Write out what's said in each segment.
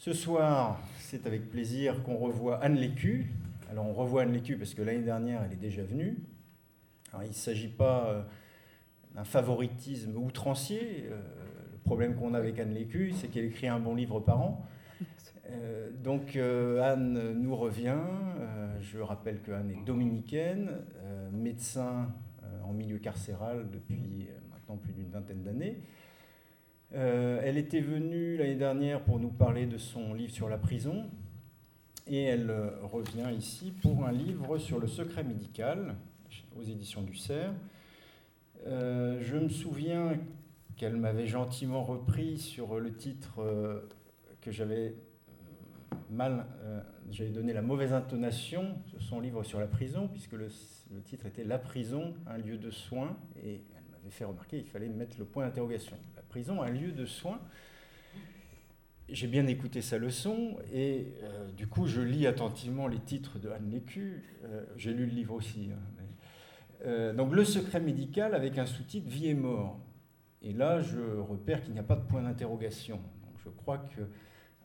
Ce soir, c'est avec plaisir qu'on revoit Anne Lécu. Alors on revoit Anne Lécu parce que l'année dernière, elle est déjà venue. Il ne s'agit pas euh, d'un favoritisme outrancier. Euh, le problème qu'on a avec Anne Lécu, c'est qu'elle écrit un bon livre par an. Euh, donc Anne nous revient. je rappelle que Anne est dominicaine, médecin en milieu carcéral depuis maintenant plus d'une vingtaine d'années. Euh, elle était venue l'année dernière pour nous parler de son livre sur la prison. Et elle euh, revient ici pour un livre sur le secret médical aux éditions du Cerf. Euh, je me souviens qu'elle m'avait gentiment repris sur le titre que j'avais mal, j'avais donné la mauvaise intonation sur son livre sur la prison, puisque le, le titre était La prison, un lieu de soins, et elle m'avait fait remarquer qu'il fallait mettre le point d'interrogation prison, un lieu de soins. J'ai bien écouté sa leçon et euh, du coup je lis attentivement les titres de Anne Lécu. Euh, j'ai lu le livre aussi. Hein, euh, donc le secret médical avec un sous-titre Vie et mort. Et là je repère qu'il n'y a pas de point d'interrogation. Je crois que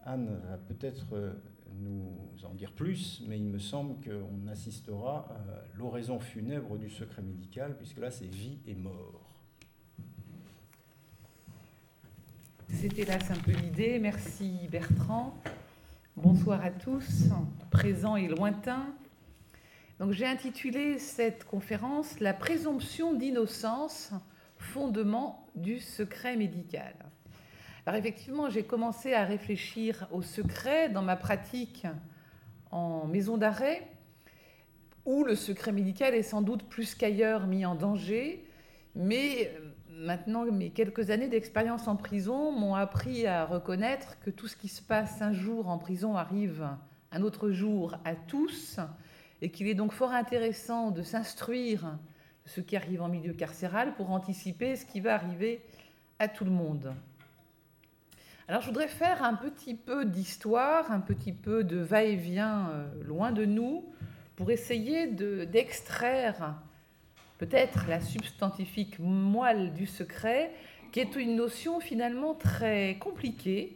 Anne va peut-être nous en dire plus, mais il me semble qu'on assistera à l'oraison funèbre du secret médical, puisque là c'est vie et mort. C'était là un peu l'idée. Merci Bertrand. Bonsoir à tous, présents et lointains. Donc j'ai intitulé cette conférence La présomption d'innocence, fondement du secret médical. Alors effectivement, j'ai commencé à réfléchir au secret dans ma pratique en maison d'arrêt, où le secret médical est sans doute plus qu'ailleurs mis en danger, mais maintenant, mes quelques années d'expérience en prison m'ont appris à reconnaître que tout ce qui se passe un jour en prison arrive un autre jour à tous, et qu'il est donc fort intéressant de s'instruire de ce qui arrive en milieu carcéral pour anticiper ce qui va arriver à tout le monde. Alors je voudrais faire un petit peu d'histoire, un petit peu de va-et-vient euh, loin de nous, pour essayer d'extraire peut-être la substantifique moelle du secret, qui est une notion finalement très compliquée.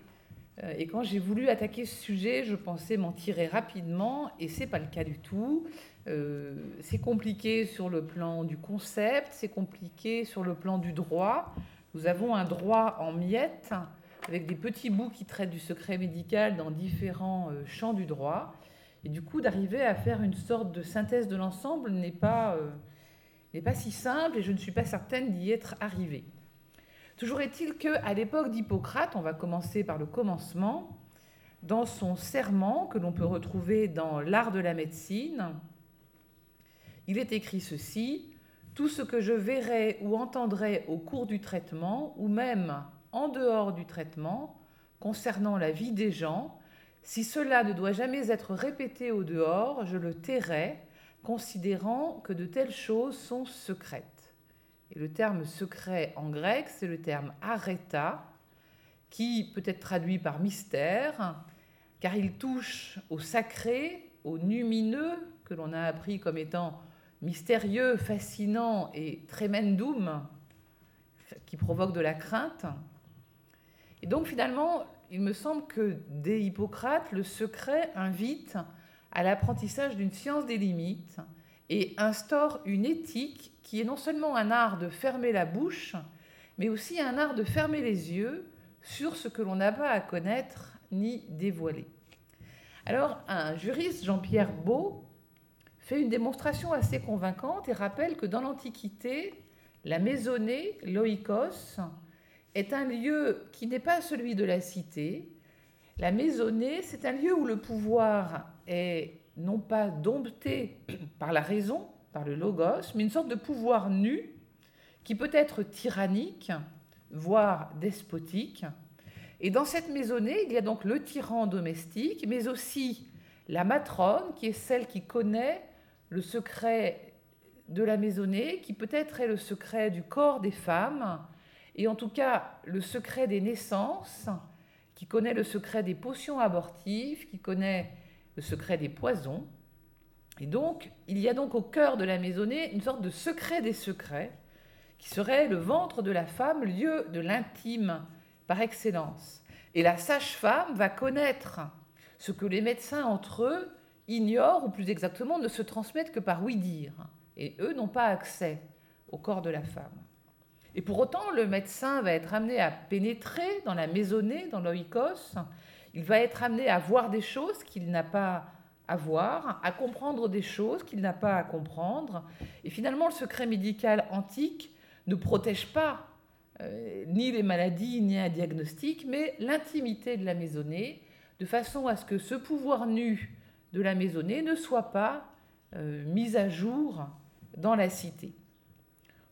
Euh, et quand j'ai voulu attaquer ce sujet, je pensais m'en tirer rapidement, et c'est pas le cas du tout. Euh, c'est compliqué sur le plan du concept, c'est compliqué sur le plan du droit. Nous avons un droit en miettes, avec des petits bouts qui traitent du secret médical dans différents euh, champs du droit. Et du coup, d'arriver à faire une sorte de synthèse de l'ensemble n'est pas n'est pas si simple et je ne suis pas certaine d'y être arrivée. Toujours est-il qu'à l'époque d'Hippocrate, on va commencer par le commencement, dans son serment que l'on peut retrouver dans l'art de la médecine, il est écrit ceci Tout ce que je verrai ou entendrai au cours du traitement, ou même en dehors du traitement, concernant la vie des gens, si cela ne doit jamais être répété au dehors, je le tairai considérant que de telles choses sont secrètes. Et le terme secret en grec, c'est le terme areta, qui peut être traduit par mystère, car il touche au sacré, au numineux, que l'on a appris comme étant mystérieux, fascinant et tremendum, qui provoque de la crainte. Et donc finalement, il me semble que dès Hippocrate, le secret invite à l'apprentissage d'une science des limites et instaure une éthique qui est non seulement un art de fermer la bouche, mais aussi un art de fermer les yeux sur ce que l'on n'a pas à connaître ni dévoiler. Alors, un juriste, Jean-Pierre Beau, fait une démonstration assez convaincante et rappelle que dans l'Antiquité, la maisonnée, l'oikos, est un lieu qui n'est pas celui de la cité. La maisonnée, c'est un lieu où le pouvoir est non pas dompté par la raison, par le logos, mais une sorte de pouvoir nu qui peut être tyrannique, voire despotique. Et dans cette maisonnée, il y a donc le tyran domestique, mais aussi la matrone, qui est celle qui connaît le secret de la maisonnée, qui peut-être est le secret du corps des femmes, et en tout cas le secret des naissances, qui connaît le secret des potions abortives, qui connaît secret des poisons. Et donc, il y a donc au cœur de la maisonnée une sorte de secret des secrets, qui serait le ventre de la femme, lieu de l'intime par excellence. Et la sage-femme va connaître ce que les médecins entre eux ignorent, ou plus exactement ne se transmettent que par oui-dire. Et eux n'ont pas accès au corps de la femme. Et pour autant, le médecin va être amené à pénétrer dans la maisonnée, dans l'oikos. Il va être amené à voir des choses qu'il n'a pas à voir, à comprendre des choses qu'il n'a pas à comprendre. Et finalement, le secret médical antique ne protège pas euh, ni les maladies, ni un diagnostic, mais l'intimité de la maisonnée, de façon à ce que ce pouvoir nu de la maisonnée ne soit pas euh, mis à jour dans la cité.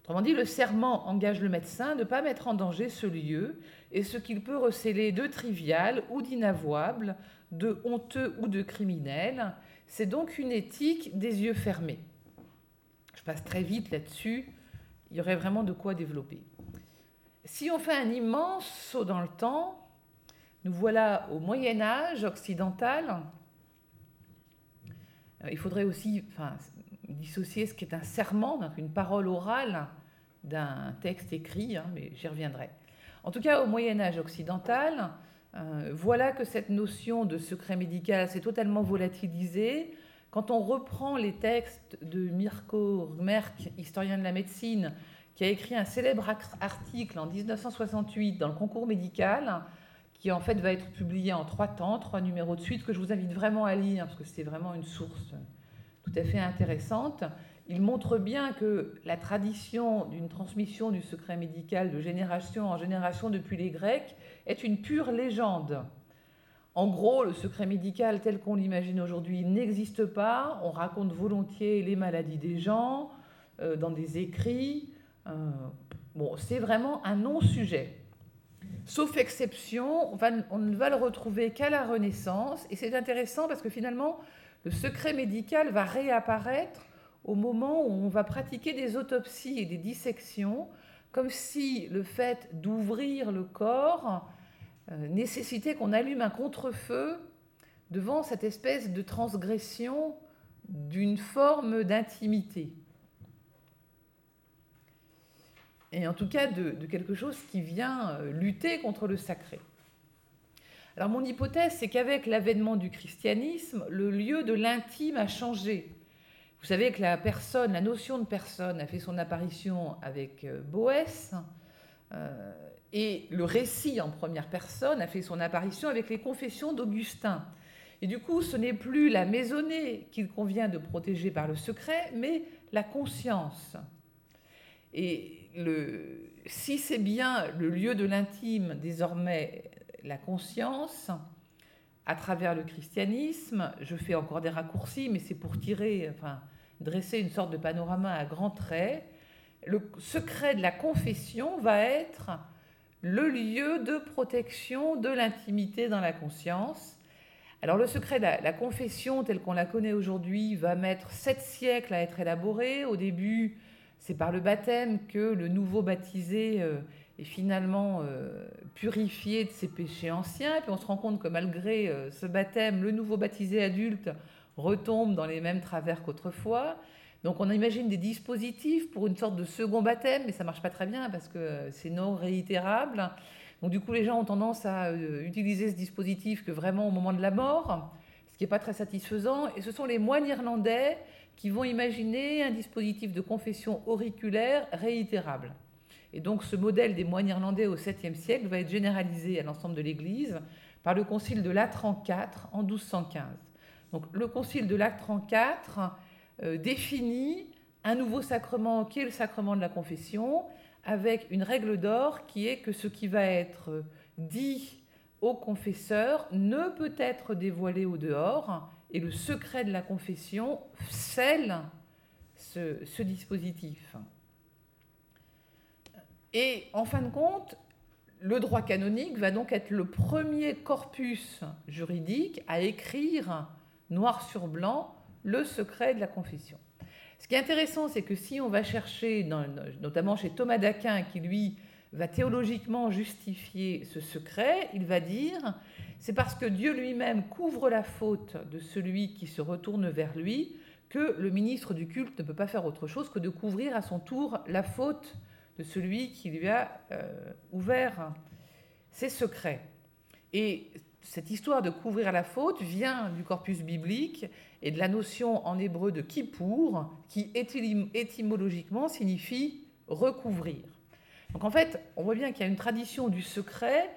Autrement dit, le serment engage le médecin de ne pas mettre en danger ce lieu et ce qu'il peut receler de trivial ou d'inavouable, de honteux ou de criminel. C'est donc une éthique des yeux fermés. Je passe très vite là-dessus, il y aurait vraiment de quoi développer. Si on fait un immense saut dans le temps, nous voilà au Moyen Âge occidental. Euh, il faudrait aussi enfin, dissocier ce qui est un serment, une parole orale, d'un texte écrit, hein, mais j'y reviendrai. En tout cas, au Moyen Âge occidental, euh, voilà que cette notion de secret médical s'est totalement volatilisée. Quand on reprend les textes de Mirko Merck, historien de la médecine, qui a écrit un célèbre article en 1968 dans le concours médical, qui en fait va être publié en trois temps, trois numéros de suite, que je vous invite vraiment à lire, parce que c'est vraiment une source tout à fait intéressante. Il montre bien que la tradition d'une transmission du secret médical de génération en génération depuis les Grecs est une pure légende. En gros, le secret médical tel qu'on l'imagine aujourd'hui n'existe pas. On raconte volontiers les maladies des gens euh, dans des écrits. Euh, bon, c'est vraiment un non-sujet. Sauf exception, on, on ne va le retrouver qu'à la Renaissance. Et c'est intéressant parce que finalement, le secret médical va réapparaître au moment où on va pratiquer des autopsies et des dissections, comme si le fait d'ouvrir le corps euh, nécessitait qu'on allume un contre-feu devant cette espèce de transgression d'une forme d'intimité. Et en tout cas de, quelque chose qui vient euh, lutter contre le sacré. Alors mon hypothèse, c'est qu'avec l'avènement du christianisme, le lieu de l'intime a changé. Vous savez que la personne, la notion de personne a fait son apparition avec euh, Boès, euh, et le récit en première personne a fait son apparition avec les confessions d'Augustin. Et du coup, ce n'est plus la maisonnée qu'il convient de protéger par le secret, mais la conscience. Et si c'est bien le lieu de l'intime, désormais la conscience, à travers le christianisme. Je fais encore des raccourcis, mais c'est pour tirer, enfin, dresser une sorte de panorama à grands traits. Le secret de la confession va être le lieu de protection de l'intimité dans la conscience. Alors le secret de la, confession tel qu'on la connaît aujourd'hui va mettre sept siècles à être élaboré. Au début, c'est par le baptême que le nouveau baptisé euh, est finalement euh, purifié de ses péchés anciens. Puis on se rend compte que malgré euh, ce baptême, le nouveau baptisé adulte retombe dans les mêmes travers qu'autrefois. Donc on imagine des dispositifs pour une sorte de second baptême, mais ça marche pas très bien parce que c'est non réitérable. Donc du coup, les gens ont tendance à euh, utiliser ce dispositif que vraiment au moment de la mort, ce qui n'est pas très satisfaisant. Et ce sont les moines irlandais qui vont imaginer un dispositif de confession auriculaire réitérable. Et donc ce modèle des moines irlandais au 7e siècle va être généralisé à l'ensemble de l'Église par le concile de Latran IV en 1215. Donc le concile de Latran IV euh, définit un nouveau sacrement qui est le sacrement de la confession, avec une règle d'or qui est que ce qui va être dit au confesseur ne peut être dévoilé au dehors, et le secret de la confession scelle ce dispositif. Et en fin de compte, le droit canonique va donc être le premier corpus juridique à écrire noir sur blanc le secret de la confession. Ce qui est intéressant, c'est que si on va chercher, notamment chez Thomas d'Aquin, qui lui va théologiquement justifier ce secret, il va dire c'est parce que Dieu lui-même couvre la faute de celui qui se retourne vers lui que le ministre du culte ne peut pas faire autre chose que de couvrir à son tour la faute de celui qui lui a euh, ouvert ses secrets. Et cette histoire de couvrir la faute vient du corpus biblique et de la notion en hébreu de kippour, qui étymologiquement signifie recouvrir. Donc en fait, on voit bien qu'il y a une tradition du secret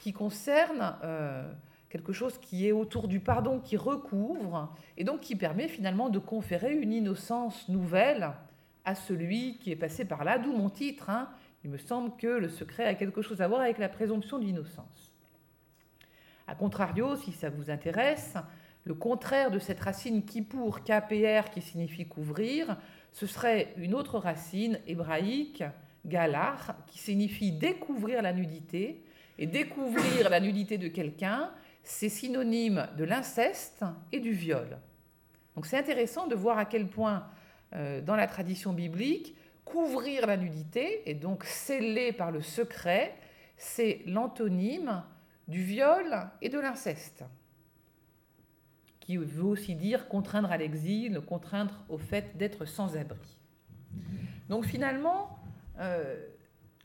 qui concerne euh, quelque chose qui est autour du pardon, qui recouvre, et donc qui permet finalement de conférer une innocence nouvelle à celui qui est passé par là, d'où mon titre. Hein. Il me semble que le secret a quelque chose à voir avec la présomption d'innocence. A contrario, si ça vous intéresse, le contraire de cette racine qui pour KPR qui signifie couvrir, ce serait une autre racine hébraïque, galar, qui signifie découvrir la nudité. Et découvrir la nudité de quelqu'un, c'est synonyme de l'inceste et du viol. Donc c'est intéressant de voir à quel point, euh, dans la tradition biblique, couvrir la nudité, et donc sceller par le secret, c'est l'antonyme du viol et de l'inceste, qui veut aussi dire contraindre à l'exil, contraindre au fait d'être sans abri. Donc finalement, euh,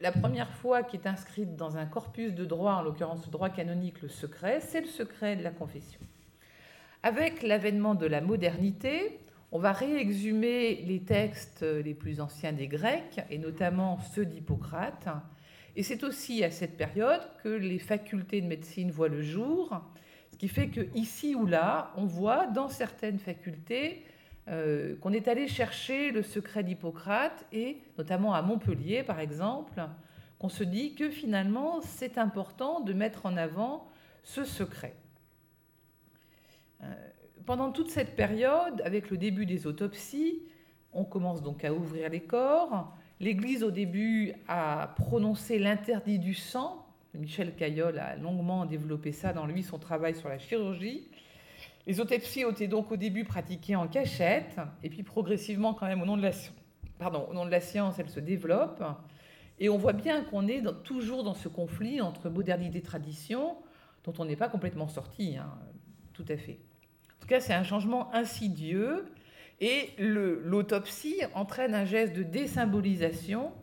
la première fois qui est inscrite dans un corpus de droit, en l'occurrence droit canonique, le secret, c'est le secret de la confession. Avec l'avènement de la modernité, on va réexhumer les textes les plus anciens des Grecs, et notamment ceux d'Hippocrate. Et c'est aussi à cette période que les facultés de médecine voient le jour, ce qui fait que ici ou là, on voit dans certaines facultés euh, qu'on est allé chercher le secret d'Hippocrate et notamment à Montpellier par exemple, qu'on se dit que finalement c'est important de mettre en avant ce secret. Euh, pendant toute cette période, avec le début des autopsies, on commence donc à ouvrir les corps. L'Église au début a prononcé l'interdit du sang. Michel Caillol a longuement développé ça dans lui, son travail sur la chirurgie. Les autopsies ont été donc au début pratiquées en cachette, et puis progressivement, quand même, au nom de la, pardon, au nom de la science, elles se développent. Et on voit bien qu'on est toujours dans ce conflit entre modernité et tradition, dont on n'est pas complètement sorti, hein, tout à fait. Tout cas, c'est un changement insidieux, et l'autopsie entraîne un geste de désymbolisation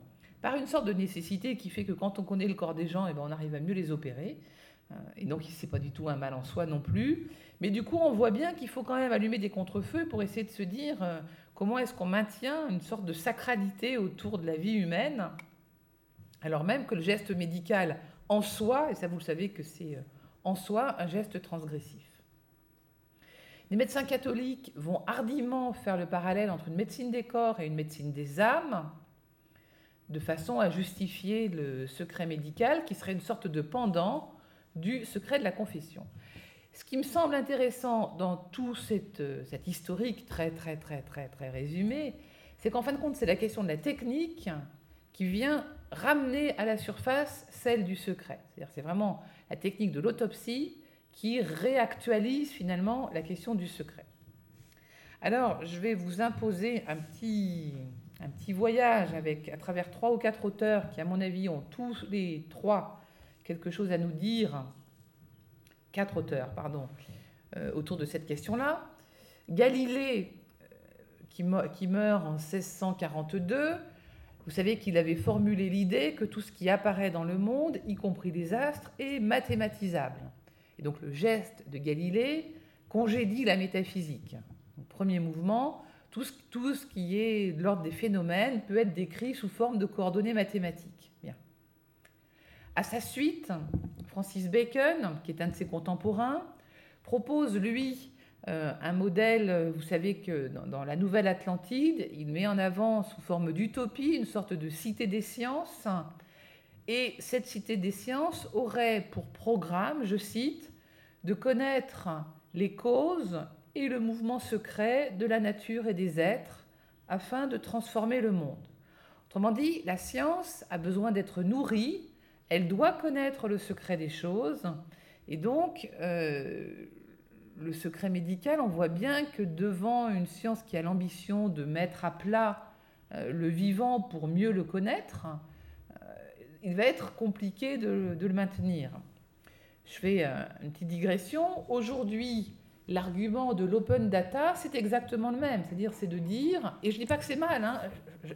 par une sorte de nécessité qui fait que quand on connaît le corps des gens, et eh ben on arrive à mieux les opérer. Euh, et donc, ce n'est pas du tout un mal en soi non plus. Mais du coup, on voit bien qu'il faut quand même allumer des contrefeux pour essayer de se dire euh, comment est-ce qu'on maintient une sorte de sacralité autour de la vie humaine, alors même que le geste médical en soi, et ça vous le savez que c'est euh, en soi un geste transgressif. Les médecins catholiques vont hardiment faire le parallèle entre une médecine des corps et une médecine des âmes, de façon à justifier le secret médical qui serait une sorte de pendant du secret de la confession. Ce qui me semble intéressant dans tout cette, euh, historique très très très très très résumé, c'est qu'en fin de compte, c'est la question de la technique qui vient ramener à la surface celle du secret. C'est-à-dire c'est vraiment la technique de l'autopsie qui réactualise finalement la question du secret. Alors, je vais vous imposer un petit, un petit voyage avec, à travers trois ou quatre auteurs qui, à mon avis, ont tous les trois quelque chose à nous dire, quatre auteurs, pardon, euh, autour de cette question-là. Galilée, euh, qui, qui meurt en 1642, vous savez qu'il avait formulé l'idée que tout ce qui apparaît dans le monde, y compris les astres, est mathématisable. Et donc le geste de Galilée congédie la métaphysique. premier mouvement, tout ce, qui est de l'ordre des phénomènes peut être décrit sous forme de coordonnées mathématiques. À sa suite, Francis Bacon, qui est un de ses contemporains, propose, lui, euh, un modèle, vous savez que dans, la Nouvelle Atlantide, il met en avant sous forme d'utopie une sorte de cité des sciences. Et cette cité des sciences aurait pour programme, je cite, de connaître les causes et le mouvement secret de la nature et des êtres afin de transformer le monde. Autrement dit, la science a besoin d'être nourrie elle doit connaître le secret des choses. Et donc, euh, le secret médical, on voit bien que devant une science qui a l'ambition de mettre à plat euh, le vivant pour mieux le connaître, il va être compliqué de, le maintenir. Je fais une petite digression. Aujourd'hui, l'argument de l'open data, c'est exactement le même. C'est-à-dire, c'est de dire, et je ne dis pas que c'est mal, hein,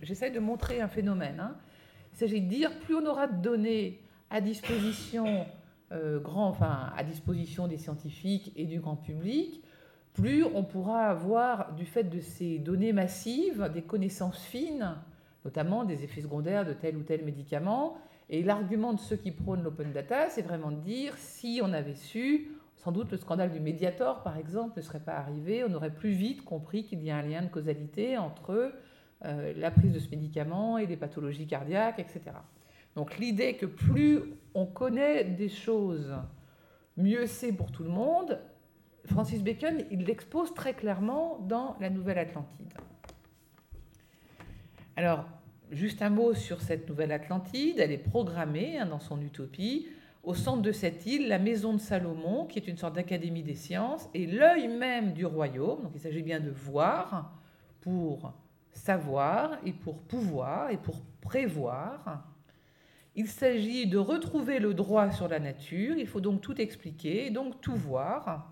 j'essaie de montrer un phénomène. Hein, il s'agit de dire, plus on aura de données à disposition euh, grand, enfin, à disposition des scientifiques et du grand public, plus on pourra avoir, du fait de ces données massives, des connaissances fines, notamment des effets secondaires de tel ou tel médicament. Et l'argument de ceux qui prônent l'open data, c'est vraiment de dire si on avait su, sans doute le scandale du Mediator, par exemple, ne serait pas arrivé, on aurait plus vite compris qu'il y a un lien de causalité entre euh, la prise de ce médicament et les pathologies cardiaques, etc. Donc l'idée que plus on connaît des choses, mieux c'est pour tout le monde, Francis Bacon, il l'expose très clairement dans La Nouvelle Atlantide. Alors, juste un mot sur cette Nouvelle Atlantide. Elle est programmée hein, dans son utopie. Au centre de cette île, la maison de Salomon, qui est une sorte d'académie des sciences, et l'œil même du royaume. Donc il s'agit bien de voir pour savoir et pour pouvoir et pour prévoir. Il s'agit de retrouver le droit sur la nature, il faut donc tout expliquer, donc tout voir.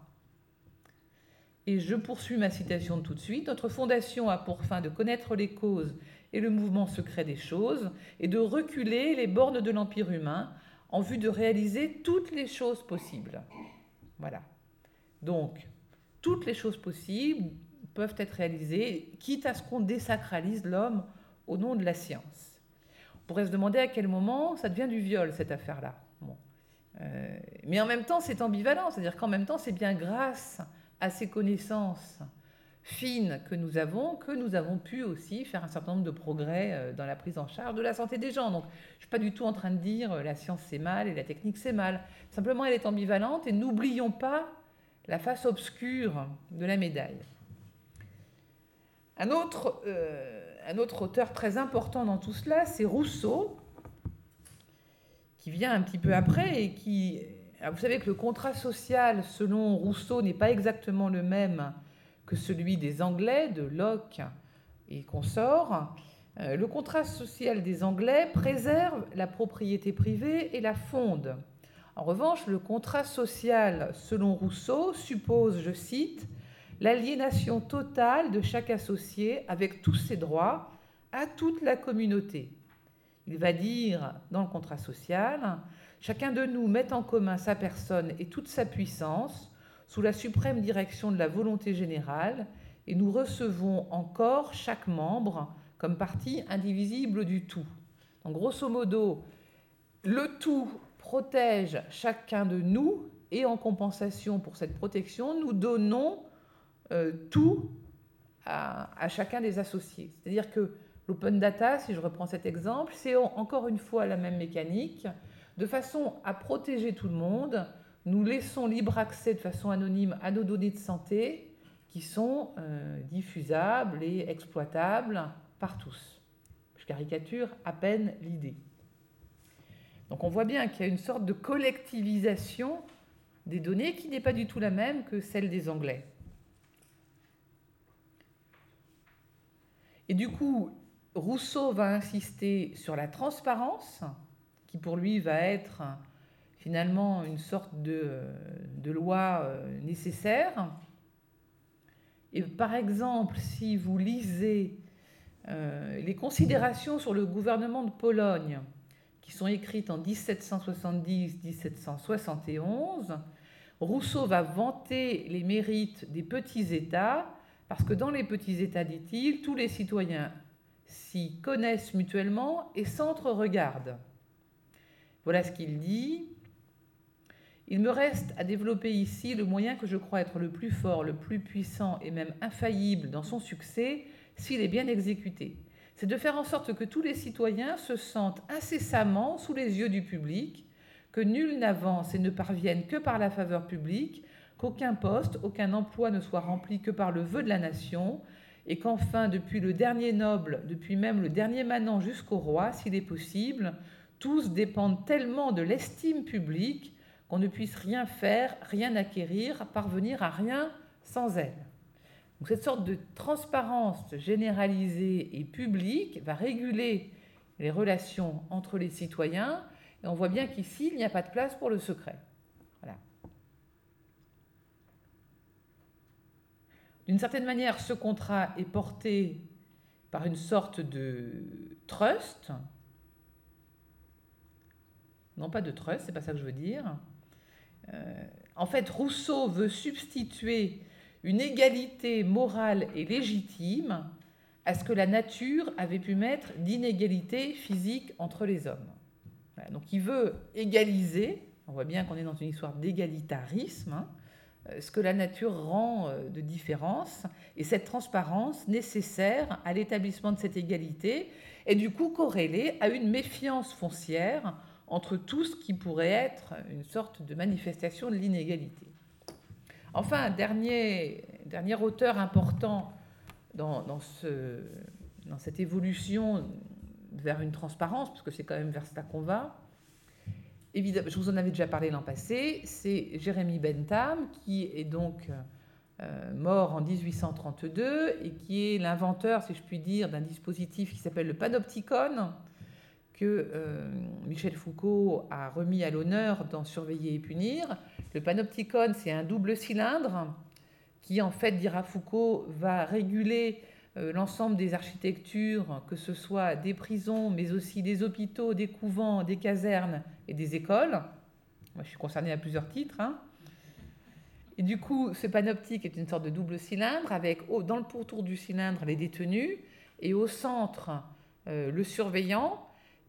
Et je poursuis ma citation tout de suite. Notre fondation a pour fin de connaître les causes et le mouvement secret des choses et de reculer les bornes de l'Empire humain en vue de réaliser toutes les choses possibles. Voilà. Donc, toutes les choses possibles peuvent être réalisées, quitte à ce qu'on désacralise l'homme au nom de la science. On pourrait se demander à quel moment ça devient du viol, cette affaire-là. Euh, mais en même temps, c'est ambivalent, c'est-à-dire qu'en même temps, c'est bien grâce à ces connaissances fines que nous avons que nous avons pu aussi faire un certain nombre de progrès euh, dans la prise en charge de la santé des gens. Donc, je ne suis pas du tout en train de dire euh, la science c'est mal et la technique c'est mal. Simplement, elle est ambivalente et n'oublions pas la face obscure de la médaille. Un autre, un autre auteur très important dans tout cela, c'est Rousseau, qui vient un petit peu après et qui... vous savez que le contrat social, selon Rousseau, n'est pas exactement le même que celui des Anglais, de Locke et consorts. Euh, le contrat social des Anglais préserve la propriété privée et la fonde. En revanche, le contrat social, selon Rousseau, suppose, je cite, l'aliénation totale de chaque associé avec tous ses droits à toute la communauté. Il va dire dans le contrat social, chacun de nous met en commun sa personne et toute sa puissance sous la suprême direction de la volonté générale et nous recevons encore chaque membre comme partie indivisible du tout. En grosso modo, le tout protège chacun de nous et en compensation pour cette protection, nous donnons euh, tout à, à, chacun des associés. C'est-à-dire que l'open data, si je reprends cet exemple, c'est encore une fois la même mécanique. De façon à protéger tout le monde, nous laissons libre accès de façon anonyme à nos données de santé qui sont euh, diffusables et exploitables par tous. Je caricature à peine l'idée. Donc on voit bien qu'il y a une sorte de collectivisation des données qui n'est pas du tout la même que celle des Anglais. Et du coup, Rousseau va insister sur la transparence, qui pour lui va être finalement une sorte de, loi euh, nécessaire. Et par exemple, si vous lisez euh, les considérations sur le gouvernement de Pologne, qui sont écrites en 1770-1771, Rousseau va vanter les mérites des petits États, parce que dans les petits États, dit-il, tous les citoyens s'y connaissent mutuellement et s'entre-regardent. Voilà ce qu'il dit. Il me reste à développer ici le moyen que je crois être le plus fort, le plus puissant et même infaillible dans son succès, s'il est bien exécuté. C'est de faire en sorte que tous les citoyens se sentent incessamment sous les yeux du public, que nul n'avance et ne parvienne que par la faveur publique, qu'aucun poste, aucun emploi ne soit rempli que par le vœu de la nation, et qu'enfin, depuis le dernier noble, depuis même le dernier manant jusqu'au roi, s'il est possible, tous dépendent tellement de l'estime publique qu'on ne puisse rien faire, rien acquérir, parvenir à rien sans elle. Donc cette sorte de transparence généralisée et publique va réguler les relations entre les citoyens, et on voit bien qu'ici, il n'y a pas de place pour le secret. D'une certaine manière, ce contrat est porté par une sorte de trust, non pas de trust, c'est pas ça que je veux dire, en fait, Rousseau veut substituer une égalité morale et légitime à ce que la nature avait pu mettre d'inégalité physique entre les hommes. donc il veut égaliser, on voit bien qu'on est dans une histoire d'égalitarisme, hein, euh, ce que la nature rend euh, de différence, et cette transparence nécessaire à l'établissement de cette égalité est du coup corrélée à une méfiance foncière entre tout ce qui pourrait être une sorte de manifestation de l'inégalité. Enfin, dernier, dernier auteur important dans, dans, ce, dans, cette évolution vers une transparence, parce que c'est quand même vers cela qu'on va, évidemment, je vous en avais déjà parlé l'an passé, c'est Jérémy Bentham, qui est donc euh, mort en 1832 et qui est l'inventeur, si je puis dire, d'un dispositif qui s'appelle le panopticon, que euh, Michel Foucault a remis à l'honneur dans Surveiller et punir. Le panopticon, c'est un double cylindre qui, en fait, dira Foucault, va réguler euh, l'ensemble des architectures, que ce soit des prisons, mais aussi des hôpitaux, des couvents, des casernes et des écoles. Moi, je suis concernée à plusieurs titres. Hein. Et du coup, ce panoptique est une sorte de double cylindre avec dans le pourtour du cylindre les détenus et au centre euh, le surveillant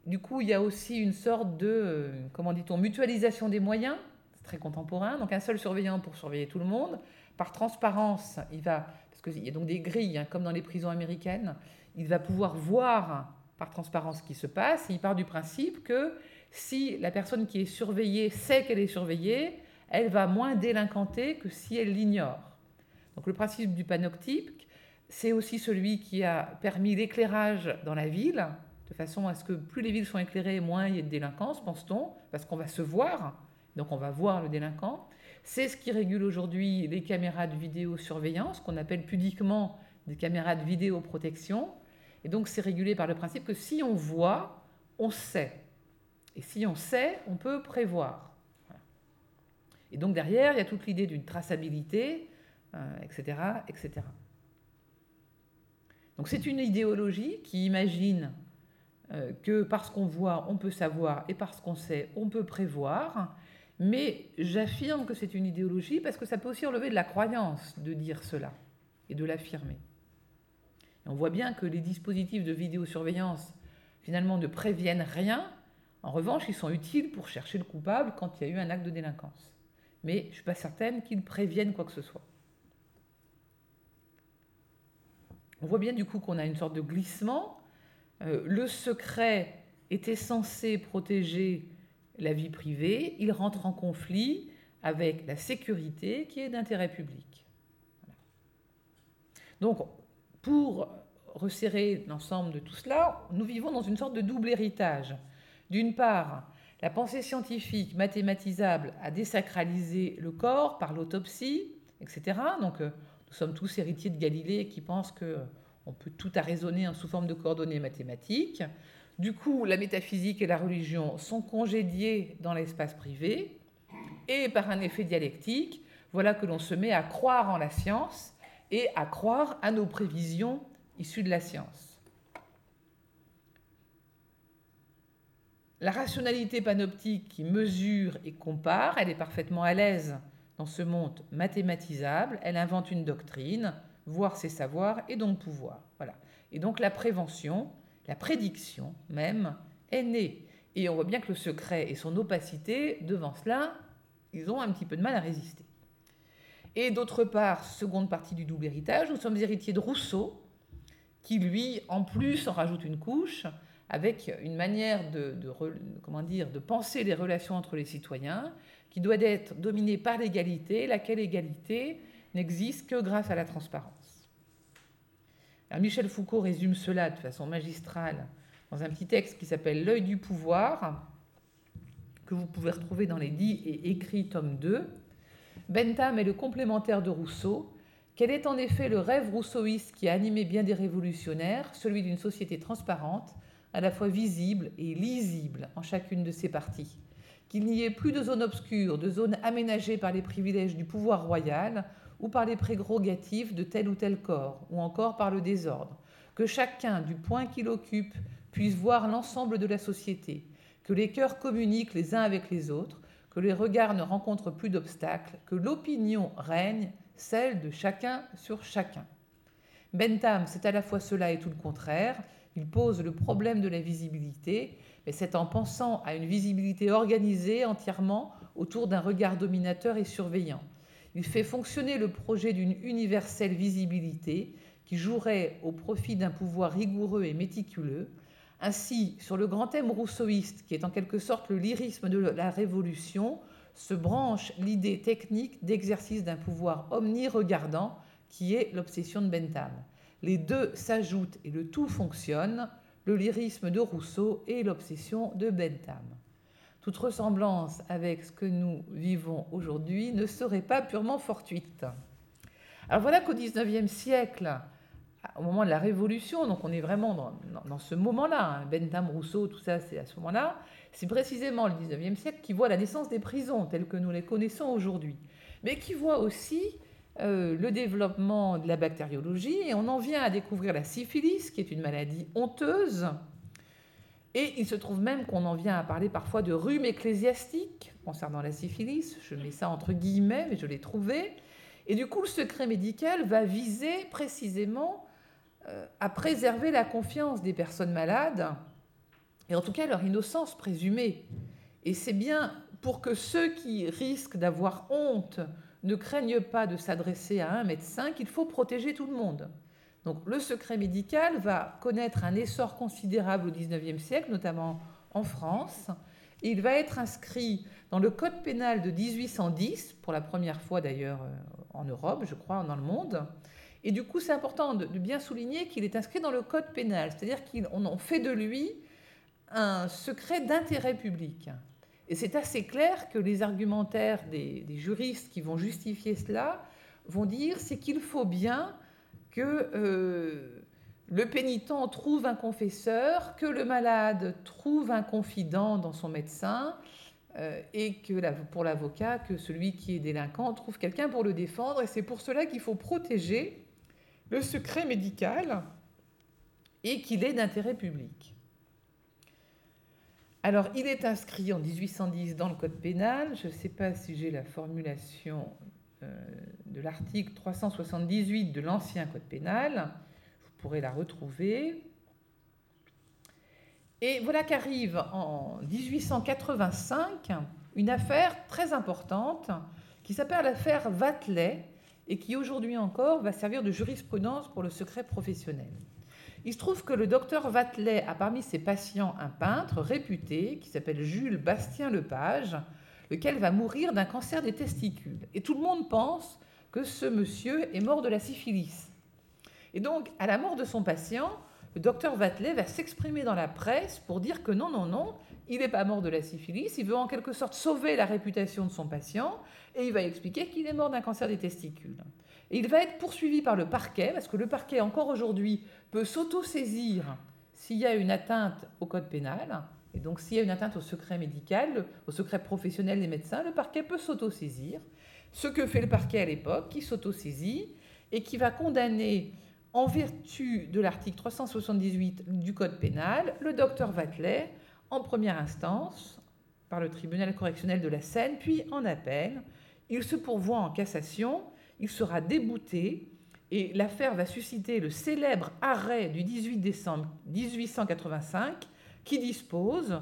du coup, il y a aussi une sorte de, euh, comment dit-on, mutualisation des moyens, c'est très contemporain, donc un seul surveillant pour surveiller tout le monde. Par transparence, il va, parce qu'il y a donc des grilles, hein, comme dans les prisons américaines, il va pouvoir voir par transparence ce qui se passe, et il part du principe que si la personne qui est surveillée sait qu'elle est surveillée, elle va moins délinquanter que si elle l'ignore. Donc le principe du panoptique, c'est aussi celui qui a permis l'éclairage dans la ville, de façon à ce que plus les villes sont éclairées, moins il y a de délinquance, pense-t-on, parce qu'on va se voir, donc on va voir le délinquant. C'est ce qui régule aujourd'hui les caméras de vidéosurveillance, qu'on appelle pudiquement des caméras de vidéoprotection. Et donc c'est régulé par le principe que si on voit, on sait. Et si on sait, on peut prévoir. Et donc derrière, il y a toute l'idée d'une traçabilité, etc., euh, etc. Donc c'est une idéologie qui imagine que parce qu'on voit, on peut savoir, et parce qu'on sait, on peut prévoir. Mais j'affirme que c'est une idéologie parce que ça peut aussi relever de la croyance de dire cela et de l'affirmer. on voit bien que les dispositifs de vidéosurveillance, finalement, ne préviennent rien. En revanche, ils sont utiles pour chercher le coupable quand il y a eu un acte de délinquance. Mais je ne suis pas certaine qu'ils préviennent quoi que ce soit. On voit bien du coup qu'on a une sorte de glissement euh, le secret était censé protéger la vie privée, il rentre en conflit avec la sécurité qui est d'intérêt public. Donc, pour resserrer l'ensemble de tout cela, nous vivons dans une sorte de double héritage. D'une part, la pensée scientifique mathématisable a désacralisé le corps par l'autopsie, etc. Donc, euh, nous sommes tous héritiers de Galilée qui pensent que on peut tout arraisonner sous forme de coordonnées mathématiques. Du coup, la métaphysique et la religion sont congédiées dans l'espace privé, et par un effet dialectique, voilà que l'on se met à croire en la science et à croire à nos prévisions issues de la science. La rationalité panoptique qui mesure et compare, elle est parfaitement à l'aise dans ce monde mathématisable, elle invente une doctrine, voir ses savoirs et donc pouvoir. Voilà. Et donc la prévention, la prédiction même, est née. Et on voit bien que le secret et son opacité, devant cela, ils ont un petit peu de mal à résister. Et d'autre part, seconde partie du double héritage, nous sommes héritiers de Rousseau, qui lui, en plus, en rajoute une couche avec une manière de, comment dire, de penser les relations entre les citoyens qui doit être dominée par l'égalité, laquelle égalité n'existe que grâce à la transparence. Michel Foucault résume cela de façon magistrale dans un petit texte qui s'appelle L'œil du pouvoir, que vous pouvez retrouver dans les dits et écrits tome 2. Bentham est le complémentaire de Rousseau. Quel est en effet le rêve rousseauiste qui a animé bien des révolutionnaires, celui d'une société transparente, à la fois visible et lisible en chacune de ses parties? Qu'il n'y ait plus de zones obscures, de zones aménagées par les privilèges du pouvoir royal, ou par les prérogatives de tel ou tel corps, ou encore par le désordre, que chacun, du point qu'il occupe, puisse voir l'ensemble de la société, que les cœurs communiquent les uns avec les autres, que les regards ne rencontrent plus d'obstacles, que l'opinion règne, celle de chacun sur chacun. Bentham, c'est à la fois cela et tout le contraire. Il pose le problème de la visibilité, mais c'est en pensant à une visibilité organisée entièrement autour d'un regard dominateur et surveillant. Il fait fonctionner le projet d'une universelle visibilité qui jouerait au profit d'un pouvoir rigoureux et méticuleux. Ainsi, sur le grand thème rousseauiste, qui est en quelque sorte le lyrisme de la Révolution, se branche l'idée technique d'exercice d'un pouvoir omni-regardant qui est l'obsession de Bentham. Les deux s'ajoutent et le tout fonctionne, le lyrisme de Rousseau et l'obsession de Bentham. Toute ressemblance avec ce que nous vivons aujourd'hui ne serait pas purement fortuite. Alors voilà qu'au XIXe siècle, au moment de la Révolution, donc on est vraiment dans, ce moment-là, hein, Bentham, Rousseau, tout ça, c'est à ce moment-là, c'est précisément le XIXe siècle qui voit la naissance des prisons telles que nous les connaissons aujourd'hui, mais qui voit aussi euh, le développement de la bactériologie, et on en vient à découvrir la syphilis, qui est une maladie honteuse, et il se trouve même qu'on en vient à parler parfois de rhume ecclésiastique concernant la syphilis, je mets ça entre guillemets, mais je l'ai trouvé, et du coup le secret médical va viser précisément euh, à préserver la confiance des personnes malades, et en tout cas leur innocence présumée. Et c'est bien pour que ceux qui risquent d'avoir honte ne craignent pas de s'adresser à un médecin qu'il faut protéger tout le monde. Donc le secret médical va connaître un essor considérable au XIXe siècle, notamment en France. il va être inscrit dans le Code pénal de 1810, pour la première fois d'ailleurs euh, en Europe, je crois, dans le monde. Et du coup, c'est important de, bien souligner qu'il est inscrit dans le code pénal, c'est-à-dire qu'on fait de lui un secret d'intérêt public. Et c'est assez clair que les argumentaires des, juristes qui vont justifier cela vont dire c'est qu'il faut bien que euh, le pénitent trouve un confesseur, que le malade trouve un confident dans son médecin, euh, et que pour l'avocat, que celui qui est délinquant trouve quelqu'un pour le défendre. Et c'est pour cela qu'il faut protéger le secret médical et qu'il est d'intérêt public. Alors, il est inscrit en 1810 dans le Code pénal. Je ne sais pas si j'ai la formulation de l'article 378 de l'ancien Code pénal. Vous pourrez la retrouver. Et voilà qu'arrive en 1885 une affaire très importante qui s'appelle l'affaire Vatelet, et qui aujourd'hui encore va servir de jurisprudence pour le secret professionnel. Il se trouve que le docteur Vatelet a parmi ses patients un peintre réputé qui s'appelle Jules Bastien Lepage, lequel va mourir d'un cancer des testicules. Et tout le monde pense que ce monsieur est mort de la syphilis. Et donc, à la mort de son patient, le docteur Vatelet va s'exprimer dans la presse pour dire que non, non, non, il n'est pas mort de la syphilis, il veut en quelque sorte sauver la réputation de son patient, et il va expliquer qu'il est mort d'un cancer des testicules. Et il va être poursuivi par le parquet, parce que le parquet, encore aujourd'hui, peut s'auto-saisir s'il y a une atteinte au code pénal, et donc s'il y a une atteinte au secret médical, au secret professionnel des médecins, le parquet peut s'auto-saisir. Ce que fait le parquet à l'époque, qui s'auto-saisit et qui va condamner en vertu de l'article 378 du Code pénal, le docteur Vatelet en première instance par le tribunal correctionnel de la Seine, puis en appel. Il se pourvoit en cassation, il sera débouté et l'affaire va susciter le célèbre arrêt du 18 décembre 1885 qui dispose,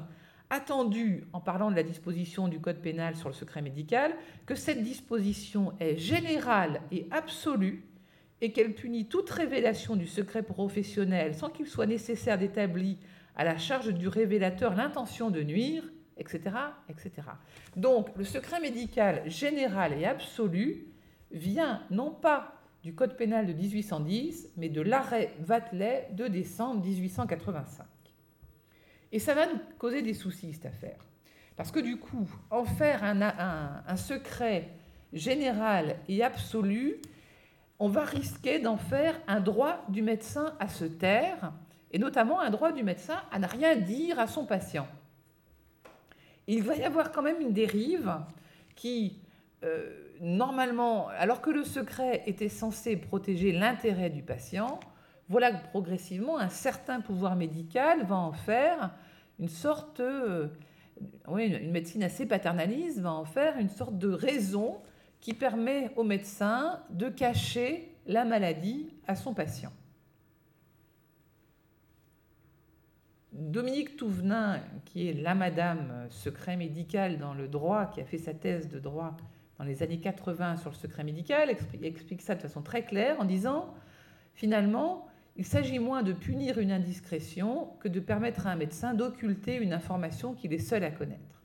attendu en parlant de la disposition du Code pénal sur le secret médical, que cette disposition est générale et absolue et qu'elle punit toute révélation du secret professionnel sans qu'il soit nécessaire d'établir à la charge du révélateur l'intention de nuire, etc., etc. Donc le secret médical général et absolu vient non pas du Code pénal de 1810, mais de l'arrêt Vatelet de décembre 1885. Et ça va nous causer des soucis, cette affaire. Parce que du coup, en faire un, un secret général et absolu, on va risquer d'en faire un droit du médecin à se taire, et notamment un droit du médecin à ne rien dire à son patient. Il va y avoir quand même une dérive qui, euh, normalement, alors que le secret était censé protéger l'intérêt du patient, voilà que progressivement un certain pouvoir médical va en faire une sorte euh, oui, une médecine assez paternaliste va en faire une sorte de raison qui permet au médecin de cacher la maladie à son patient. Dominique Touvenin, qui est la madame secret médical dans le droit, qui a fait sa thèse de droit dans les années 80 sur le secret médical, explique ça de façon très claire en disant, finalement, il s'agit moins de punir une indiscrétion que de permettre à un médecin d'occulter une information qu'il est seul à connaître.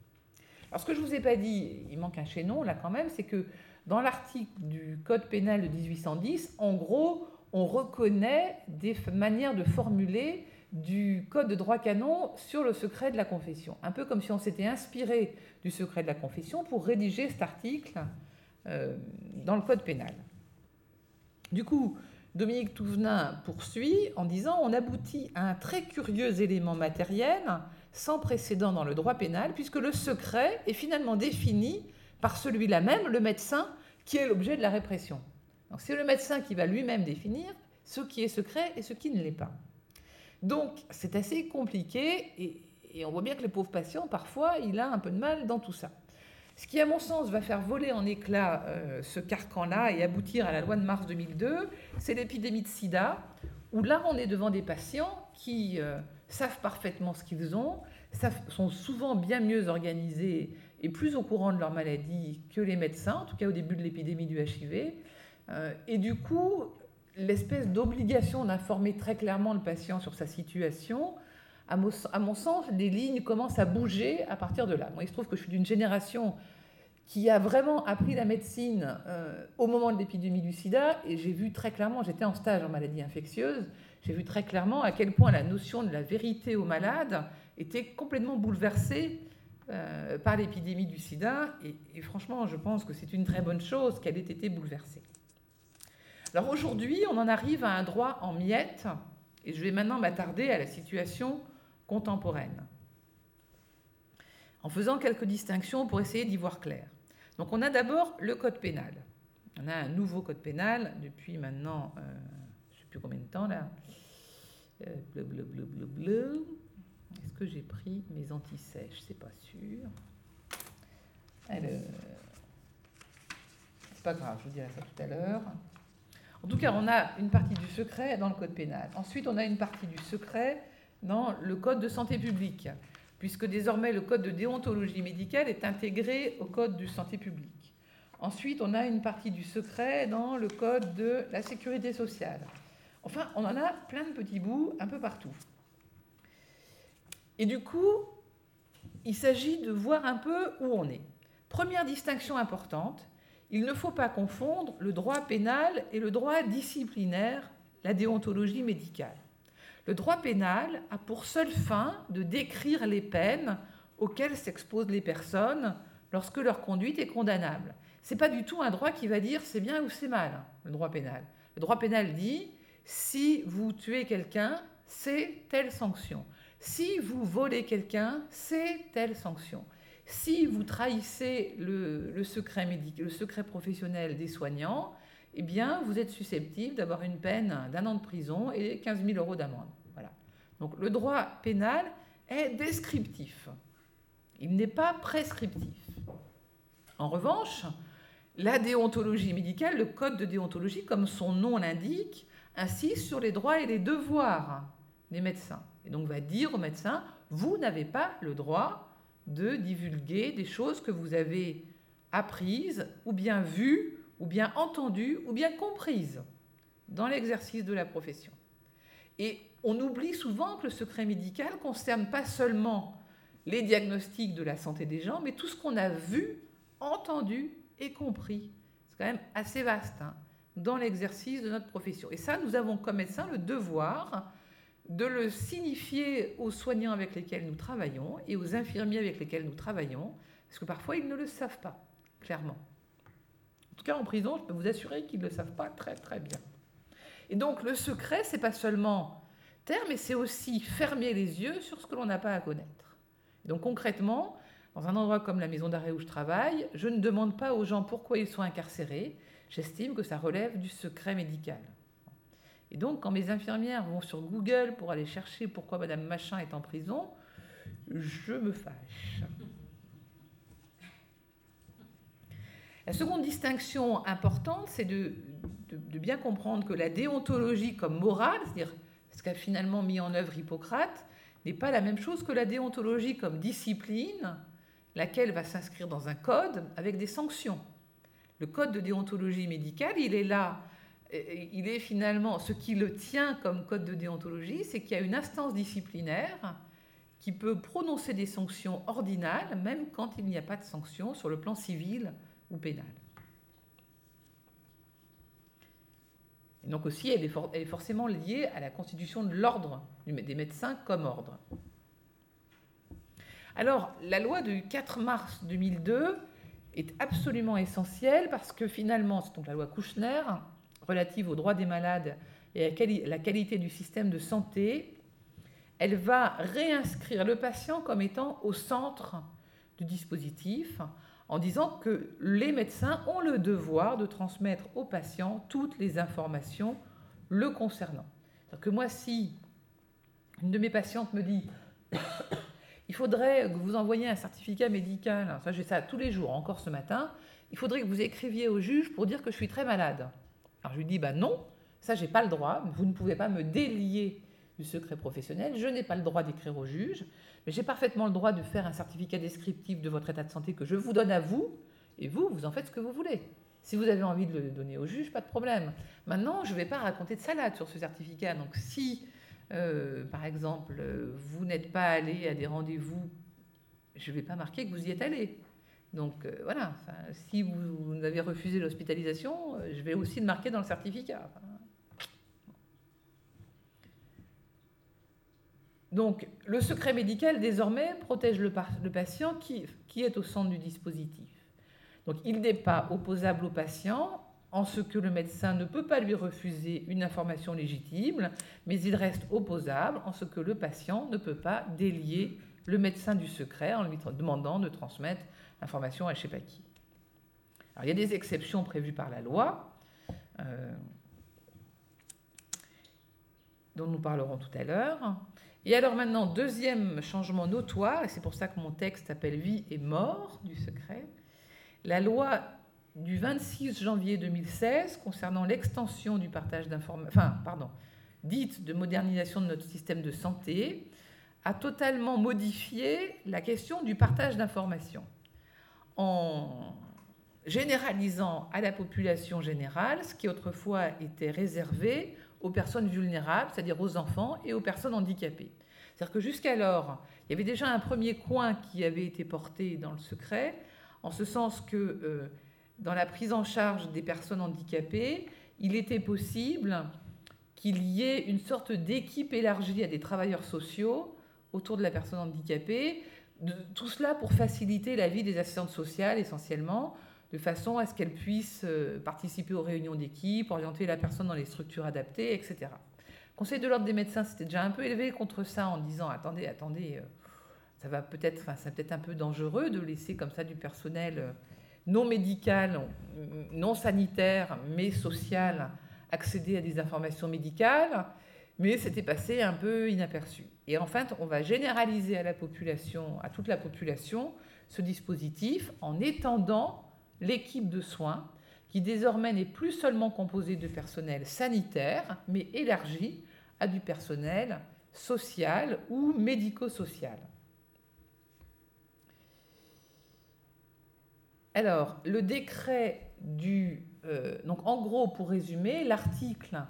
Alors ce que je ne vous ai pas dit, il manque un chaînon là quand même, c'est que dans l'article du Code pénal de 1810, en gros, on reconnaît des manières de formuler du Code de droit canon sur le secret de la confession. Un peu comme si on s'était inspiré du secret de la confession pour rédiger cet article euh, dans le Code pénal. Du coup, Dominique Touvenin poursuit en disant On aboutit à un très curieux élément matériel sans précédent dans le droit pénal, puisque le secret est finalement défini par celui-là même, le médecin, qui est l'objet de la répression. Donc c'est le médecin qui va lui-même définir ce qui est secret et ce qui ne l'est pas. Donc c'est assez compliqué et, on voit bien que le pauvre patient, parfois, il a un peu de mal dans tout ça. Ce qui, à mon sens, va faire voler en éclats euh, ce carcan-là et aboutir à la loi de mars 2002, c'est l'épidémie de sida, où là, on est devant des patients qui euh, savent parfaitement ce qu'ils ont, sont souvent bien mieux organisés et plus au courant de leur maladie que les médecins, en tout cas au début de l'épidémie du HIV. Euh, et du coup, l'espèce d'obligation d'informer très clairement le patient sur sa situation, à mon, sens, les lignes commencent à bouger à partir de là. Moi, il se trouve que je suis d'une génération qui a vraiment appris la médecine euh, au moment de l'épidémie du sida, et j'ai vu très clairement, j'étais en stage en maladie infectieuse, j'ai vu très clairement à quel point la notion de la vérité aux malades était complètement bouleversée euh, par l'épidémie du sida. Et, franchement, je pense que c'est une très bonne chose qu'elle ait été bouleversée. Alors aujourd'hui, on en arrive à un droit en miettes, et je vais maintenant m'attarder à la situation contemporaine, en faisant quelques distinctions pour essayer d'y voir clair. Donc on a d'abord le code pénal. On a un nouveau code pénal depuis maintenant, euh, je ne sais plus combien de temps là. Euh, bleu, bleu, bleu, bleu, bleu. Est-ce que j'ai pris mes anti-sèches? C'est pas sûr. C'est pas grave, je vous dirai ça tout à l'heure. En tout cas, on a une partie du secret dans le code pénal. Ensuite, on a une partie du secret dans le code de santé publique, puisque désormais le code de déontologie médicale est intégré au code de santé publique. Ensuite, on a une partie du secret dans le code de la sécurité sociale. Enfin, on en a plein de petits bouts un peu partout. Et du coup, il s'agit de voir un peu où on est. Première distinction importante, il ne faut pas confondre le droit pénal et le droit disciplinaire, la déontologie médicale. Le droit pénal a pour seule fin de décrire les peines auxquelles s'exposent les personnes lorsque leur conduite est condamnable. Ce n'est pas du tout un droit qui va dire c'est bien ou c'est mal, le droit pénal. Le droit pénal dit si vous tuez quelqu'un, c'est telle sanction. Si vous volez quelqu'un, c'est telle sanction. Si vous trahissez le, secret médical, le secret professionnel des soignants, eh bien, vous êtes susceptible d'avoir une peine d'un an de prison et 15 000 euros d'amende. Donc, le droit pénal est descriptif. Il n'est pas prescriptif. En revanche, la déontologie médicale, le code de déontologie, comme son nom l'indique, insiste sur les droits et les devoirs des médecins. Et donc va dire au médecin, vous n'avez pas le droit de divulguer des choses que vous avez apprises, ou bien vues, ou bien entendues, ou bien comprises dans l'exercice de la profession. Et on oublie souvent que le secret médical ne concerne pas seulement les diagnostics de la santé des gens, mais tout ce qu'on a vu, entendu et compris. C'est quand même assez vaste hein, dans l'exercice de notre profession. Et ça, nous avons comme médecins le devoir de le signifier aux soignants avec lesquels nous travaillons et aux infirmiers avec lesquels nous travaillons, parce que parfois ils ne le savent pas, clairement. En tout cas, en prison, je peux vous assurer qu'ils ne le savent pas très très bien. Et donc le secret, c'est pas seulement mais c'est aussi fermer les yeux sur ce que l'on n'a pas à connaître. donc concrètement, dans un endroit comme la maison d'arrêt où je travaille, je ne demande pas aux gens pourquoi ils sont incarcérés. J'estime que ça relève du secret médical. Et donc, quand mes infirmières vont sur Google pour aller chercher pourquoi Madame Machin est en prison, je me fâche. La seconde distinction importante, c'est de, bien comprendre que la déontologie comme morale, c'est-à-dire ce qu'a finalement mis en œuvre Hippocrate, n'est pas la même chose que la déontologie comme discipline, laquelle va s'inscrire dans un code avec des sanctions. Le code de déontologie médicale, il est là, il est finalement, ce qui le tient comme code de déontologie, c'est qu'il y a une instance disciplinaire qui peut prononcer des sanctions ordinales, même quand il n'y a pas de sanctions sur le plan civil ou pénale. Donc aussi, elle est, forcément liée à la constitution de l'ordre des médecins comme ordre. Alors, la loi du 4 mars 2002 est absolument essentielle parce que finalement, c'est donc la loi Kouchner relative aux droits des malades et à la qualité du système de santé, elle va réinscrire le patient comme étant au centre du dispositif en disant que les médecins ont le devoir de transmettre aux patients toutes les informations le concernant. cest que moi, si une de mes patientes me dit il faudrait que vous envoyiez un certificat médical, ça j'ai ça tous les jours, encore ce matin, il faudrait que vous écriviez au juge pour dire que je suis très malade. Alors je lui dis bah non, ça j'ai pas le droit, vous ne pouvez pas me délier du secret professionnel, je n'ai pas le droit d'écrire au juge, mais j'ai parfaitement le droit de faire un certificat descriptif de votre état de santé que je vous donne à vous, et vous, vous en faites ce que vous voulez. Si vous avez envie de le donner au juge, pas de problème. Maintenant, je ne vais pas raconter de salade sur ce certificat. Donc si, euh, par exemple, vous n'êtes pas allé à des rendez-vous, je ne vais pas marquer que vous y êtes allé. Donc euh, voilà, si vous, avez refusé l'hospitalisation, euh, je vais aussi le marquer dans le certificat. Donc, le secret médical, désormais, protège le, patient qui, est au centre du dispositif. Donc, il n'est pas opposable au patient en ce que le médecin ne peut pas lui refuser une information légitime, mais il reste opposable en ce que le patient ne peut pas délier le médecin du secret en lui demandant de transmettre l'information à je ne sais pas qui. Il y a des exceptions prévues par la loi, euh, dont nous parlerons tout à l'heure. Et alors maintenant, deuxième changement notoire, et c'est pour ça que mon texte s'appelle Vie et mort du secret, la loi du 26 janvier 2016 concernant l'extension du partage d'informations, enfin, pardon, dite de modernisation de notre système de santé, a totalement modifié la question du partage d'informations. En généralisant à la population générale ce qui autrefois était réservé aux personnes vulnérables, c'est-à-dire aux enfants et aux personnes handicapées. C'est-à-dire que jusqu'alors, il y avait déjà un premier coin qui avait été porté dans le secret, en ce sens que euh, dans la prise en charge des personnes handicapées, il était possible qu'il y ait une sorte d'équipe élargie à des travailleurs sociaux autour de la personne handicapée, tout cela pour faciliter la vie des assistantes sociales essentiellement, de façon à ce qu'elles puissent euh, participer aux réunions d'équipe, orienter la personne dans les structures adaptées, etc. Conseil de l'ordre des médecins s'était déjà un peu élevé contre ça en disant attendez, attendez, euh, ça va peut-être, enfin, c'est peut-être un peu dangereux de laisser comme ça du personnel euh, non médical, non sanitaire, mais social accéder à des informations médicales, mais c'était passé un peu inaperçu. Et enfin, on va généraliser à la population, à toute la population, ce dispositif en étendant l'équipe de soins, qui désormais n'est plus seulement composée de personnel sanitaire, mais élargie à du personnel social ou médico-social. Alors, le décret du... Euh, donc, en gros, pour résumer, l'article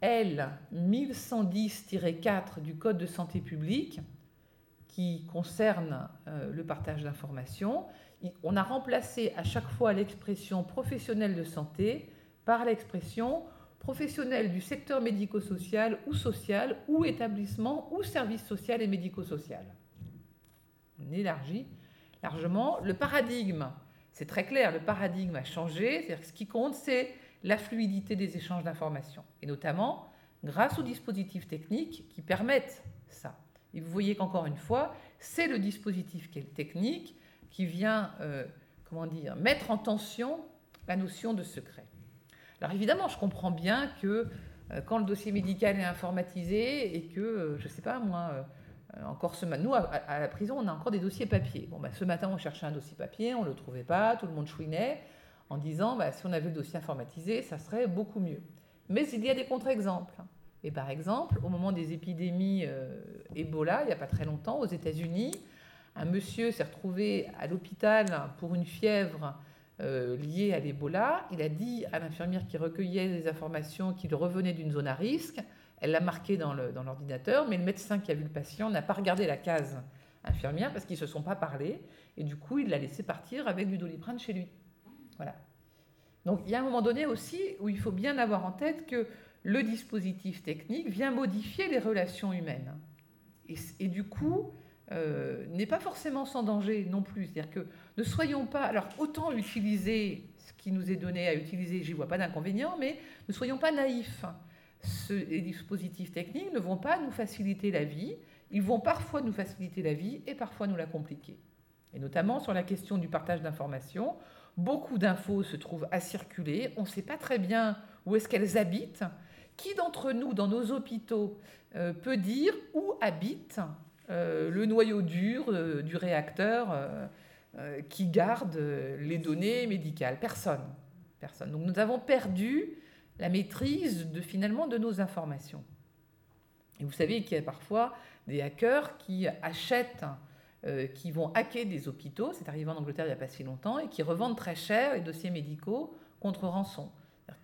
L 1110-4 du Code de santé publique, qui concerne euh, le partage d'informations, on a remplacé à chaque fois l'expression professionnel de santé par l'expression professionnel du secteur médico-social ou social ou établissement ou service social et médico-social. On élargit largement. Le paradigme, c'est très clair, le paradigme a changé. C'est-à-dire ce qui compte, c'est la fluidité des échanges d'informations, et notamment grâce aux dispositifs techniques qui permettent ça. Et vous voyez qu'encore une fois, c'est le dispositif technique qui vient, euh, comment dire, mettre en tension la notion de secret. Alors évidemment, je comprends bien que euh, quand le dossier médical est informatisé et que, euh, je ne sais pas moi, encore ce matin, nous, à, la prison, on a encore des dossiers papier. Bon, bah, ce matin, on cherchait un dossier papier, on ne le trouvait pas, tout le monde chouinait en disant bah, si on avait le dossier informatisé, ça serait beaucoup mieux. Mais il y a des contre-exemples. Et par exemple, au moment des épidémies Ebola, il n'y a pas très longtemps, aux États-Unis, un monsieur s'est retrouvé à l'hôpital pour une fièvre euh, liée à l'Ebola. Il a dit à l'infirmière qui recueillait les informations qu'il revenait d'une zone à risque. Elle l'a marqué dans l'ordinateur, mais le médecin qui a vu le patient n'a pas regardé la case infirmière parce qu'ils ne se sont pas parlé. Et du coup, il l'a laissé partir avec du doliprane chez lui. Voilà. Donc il y a un moment donné aussi où il faut bien avoir en tête que le dispositif technique vient modifier les relations humaines. Et, du coup, euh, n'est pas forcément sans danger non plus. C'est-à-dire que ne soyons pas. Alors, autant utiliser ce qui nous est donné à utiliser, j'y vois pas d'inconvénient, mais ne soyons pas naïfs. les dispositifs techniques ne vont pas nous faciliter la vie. Ils vont parfois nous faciliter la vie et parfois nous la compliquer. Et notamment sur la question du partage d'informations. Beaucoup d'infos se trouvent à circuler. On ne sait pas très bien où est-ce qu'elles habitent. Qui d'entre nous, dans nos hôpitaux, euh, peut dire où habite euh, le noyau dur euh, du réacteur qui garde les données médicales Personne. Personne. Donc nous avons perdu la maîtrise de, finalement de nos informations. Et vous savez qu'il y a parfois des hackers qui achètent euh, qui vont hacker des hôpitaux, c'est arrivé en Angleterre il n'y a pas si longtemps, et qui revendent très cher les dossiers médicaux contre rançon.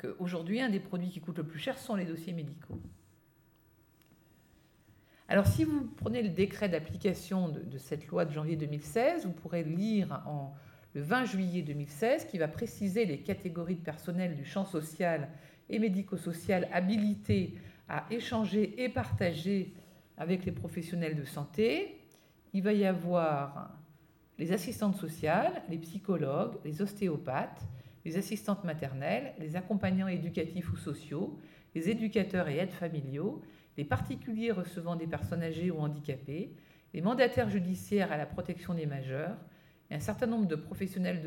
Qu'aujourd'hui, un des produits qui coûte le plus cher sont les dossiers médicaux. Alors si vous prenez le décret d'application de, cette loi de janvier 2016, vous pourrez lire en, le 20 juillet 2016 qui va préciser les catégories de personnel du champ social et médico-social habilités à échanger et partager avec les professionnels de santé, il va y avoir les assistantes sociales, les psychologues, les ostéopathes, les assistantes maternelles, les accompagnants éducatifs ou sociaux, les éducateurs et aides familiaux, les particuliers recevant des personnes âgées ou handicapées, les mandataires judiciaires à la protection des majeurs, et un certain nombre de professionnels,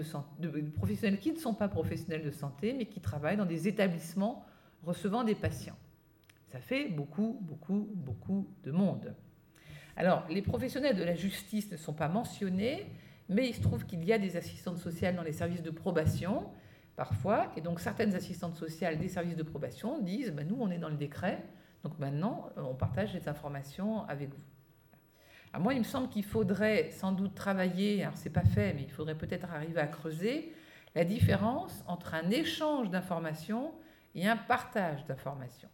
qui ne sont pas professionnels de santé, mais qui travaillent dans des établissements recevant des patients. Ça fait beaucoup, beaucoup, beaucoup de monde. Alors, les professionnels de la justice ne sont pas mentionnés, mais il se trouve qu'il y a des assistantes sociales dans les services de probation, parfois, et donc certaines assistantes sociales des services de probation disent ben, Nous, on est dans le décret, donc maintenant, on partage les informations avec vous. Alors moi, il me semble qu'il faudrait sans doute travailler, alors c'est pas fait, mais il faudrait peut-être arriver à creuser la différence entre un échange d'informations et un partage d'informations.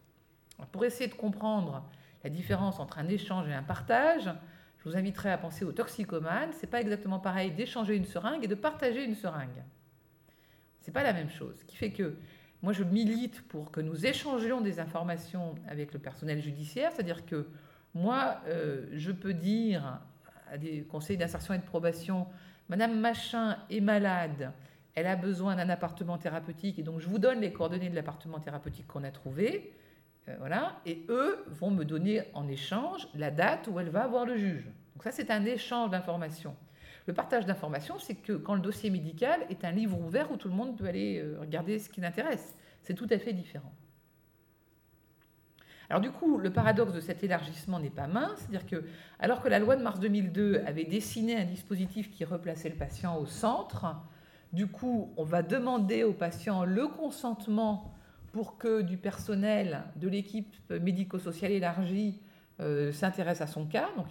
Pour essayer de comprendre la différence entre un échange et un partage, je vous inviterai à penser aux toxicomanes. C'est pas exactement pareil d'échanger une seringue et de partager une seringue. C'est pas la même chose. Ce qui fait que moi, je milite pour que nous échangions des informations avec le personnel judiciaire, c'est-à-dire que moi, euh, je peux dire à des conseils d'insertion et de probation, Madame Machin est malade, elle a besoin d'un appartement thérapeutique, et donc je vous donne les coordonnées de l'appartement thérapeutique qu'on a trouvé. Euh, voilà, et eux vont me donner en échange la date où elle va avoir le juge. Donc ça, c'est un échange d'informations. Le partage d'informations, c'est que quand le dossier médical est un livre ouvert où tout le monde peut aller euh, regarder ce qui l'intéresse, c'est tout à fait différent. Alors du coup, le paradoxe de cet élargissement n'est pas mince, c'est-à-dire que alors que la loi de mars 2002 avait dessiné un dispositif qui replaçait le patient au centre, du coup, on va demander au patient le consentement pour que du personnel de l'équipe médico-sociale élargie euh, s'intéresse à son cas. Donc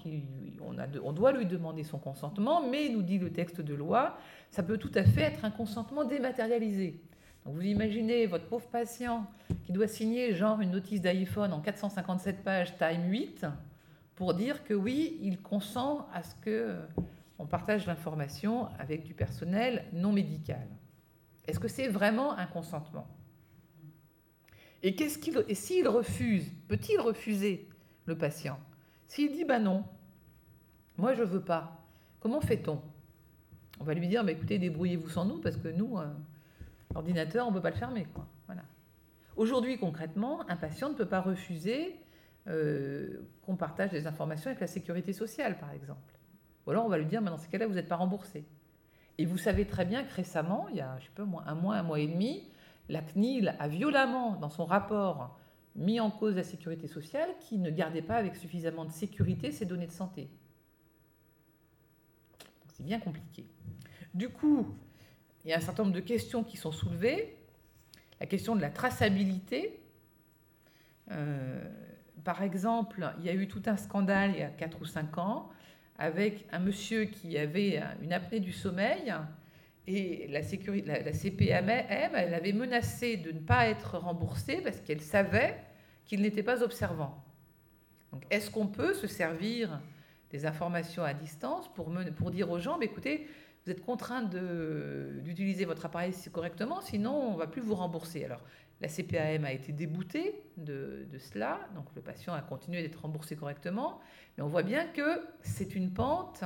on, doit lui demander son consentement, mais nous dit le texte de loi, ça peut tout à fait être un consentement dématérialisé. Vous imaginez votre pauvre patient qui doit signer genre une notice d'iPhone en 457 pages, time 8, pour dire que oui, il consent à ce que euh, on partage l'information avec du personnel non médical. Est-ce que c'est vraiment un consentement? Et s'il refuse, peut-il refuser? Le patient S'il dit bah non, moi je veux pas, comment fait-on? On va lui dire bah, écoutez, débrouillez-vous sans nous parce que nous, euh, l'ordinateur, on ne peut pas le fermer. Voilà. Aujourd'hui, concrètement, un patient ne peut pas refuser euh, qu'on partage des informations avec la sécurité sociale, par exemple. Ou alors on va lui dire, mais dans ces cas-là, vous n'êtes pas remboursé. Et vous savez très bien que récemment, il y a je sais pas, un mois, un mois et demi, la CNIL a violemment, dans son rapport mis en cause la sécurité sociale qui ne gardait pas avec suffisamment de sécurité ces données de santé. C'est bien compliqué. Du coup, il y a un certain nombre de questions qui sont soulevées. La question de la traçabilité. Euh, par exemple, il y a eu tout un scandale il y a 4 ou 5 ans avec un monsieur qui avait une apnée du sommeil et la, CPM, elle avait menacé de ne pas être remboursée parce qu'elle savait qu'il n'était pas observant. Donc, est-ce qu'on peut se servir des informations à distance pour, dire aux gens, écoutez, vous êtes contraint d'utiliser votre appareil correctement, sinon on ne va plus vous rembourser. Alors, la CPAM a été déboutée de, de cela, donc le patient a continué d'être remboursé correctement, mais on voit bien que c'est une pente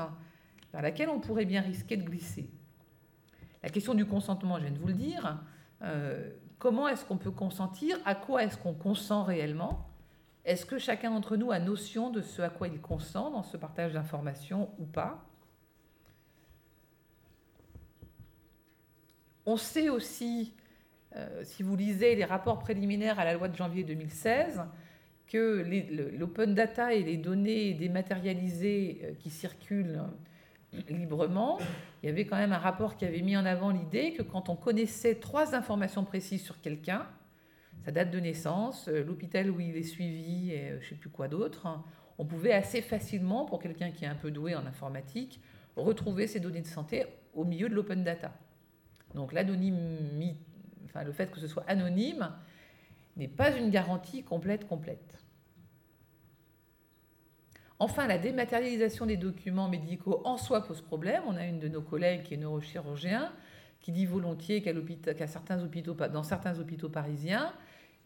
vers laquelle on pourrait bien risquer de glisser. La question du consentement, je viens de vous le dire. Euh, comment est-ce qu'on peut consentir? À quoi est-ce qu'on consent réellement? Est-ce que chacun d'entre nous a notion de ce à quoi il consent dans ce partage d'informations ou pas? On sait aussi, euh, si vous lisez les rapports préliminaires à la loi de janvier 2016, que l'open data et les données dématérialisées euh, qui circulent librement, il y avait quand même un rapport qui avait mis en avant l'idée que quand on connaissait trois informations précises sur quelqu'un, sa date de naissance, euh, l'hôpital où il est suivi et euh, je ne sais plus quoi d'autre, hein, on pouvait assez facilement, pour quelqu'un qui est un peu doué en informatique, retrouver ces données de santé au milieu de l'open data. Donc l'anonymie, enfin le fait que ce soit anonyme, n'est pas une garantie complète complète. Enfin, la dématérialisation des documents médicaux en soi pose problème. On a une de nos collègues qui est neurochirurgien qui dit volontiers qu'à certains hôpitaux, dans certains hôpitaux parisiens,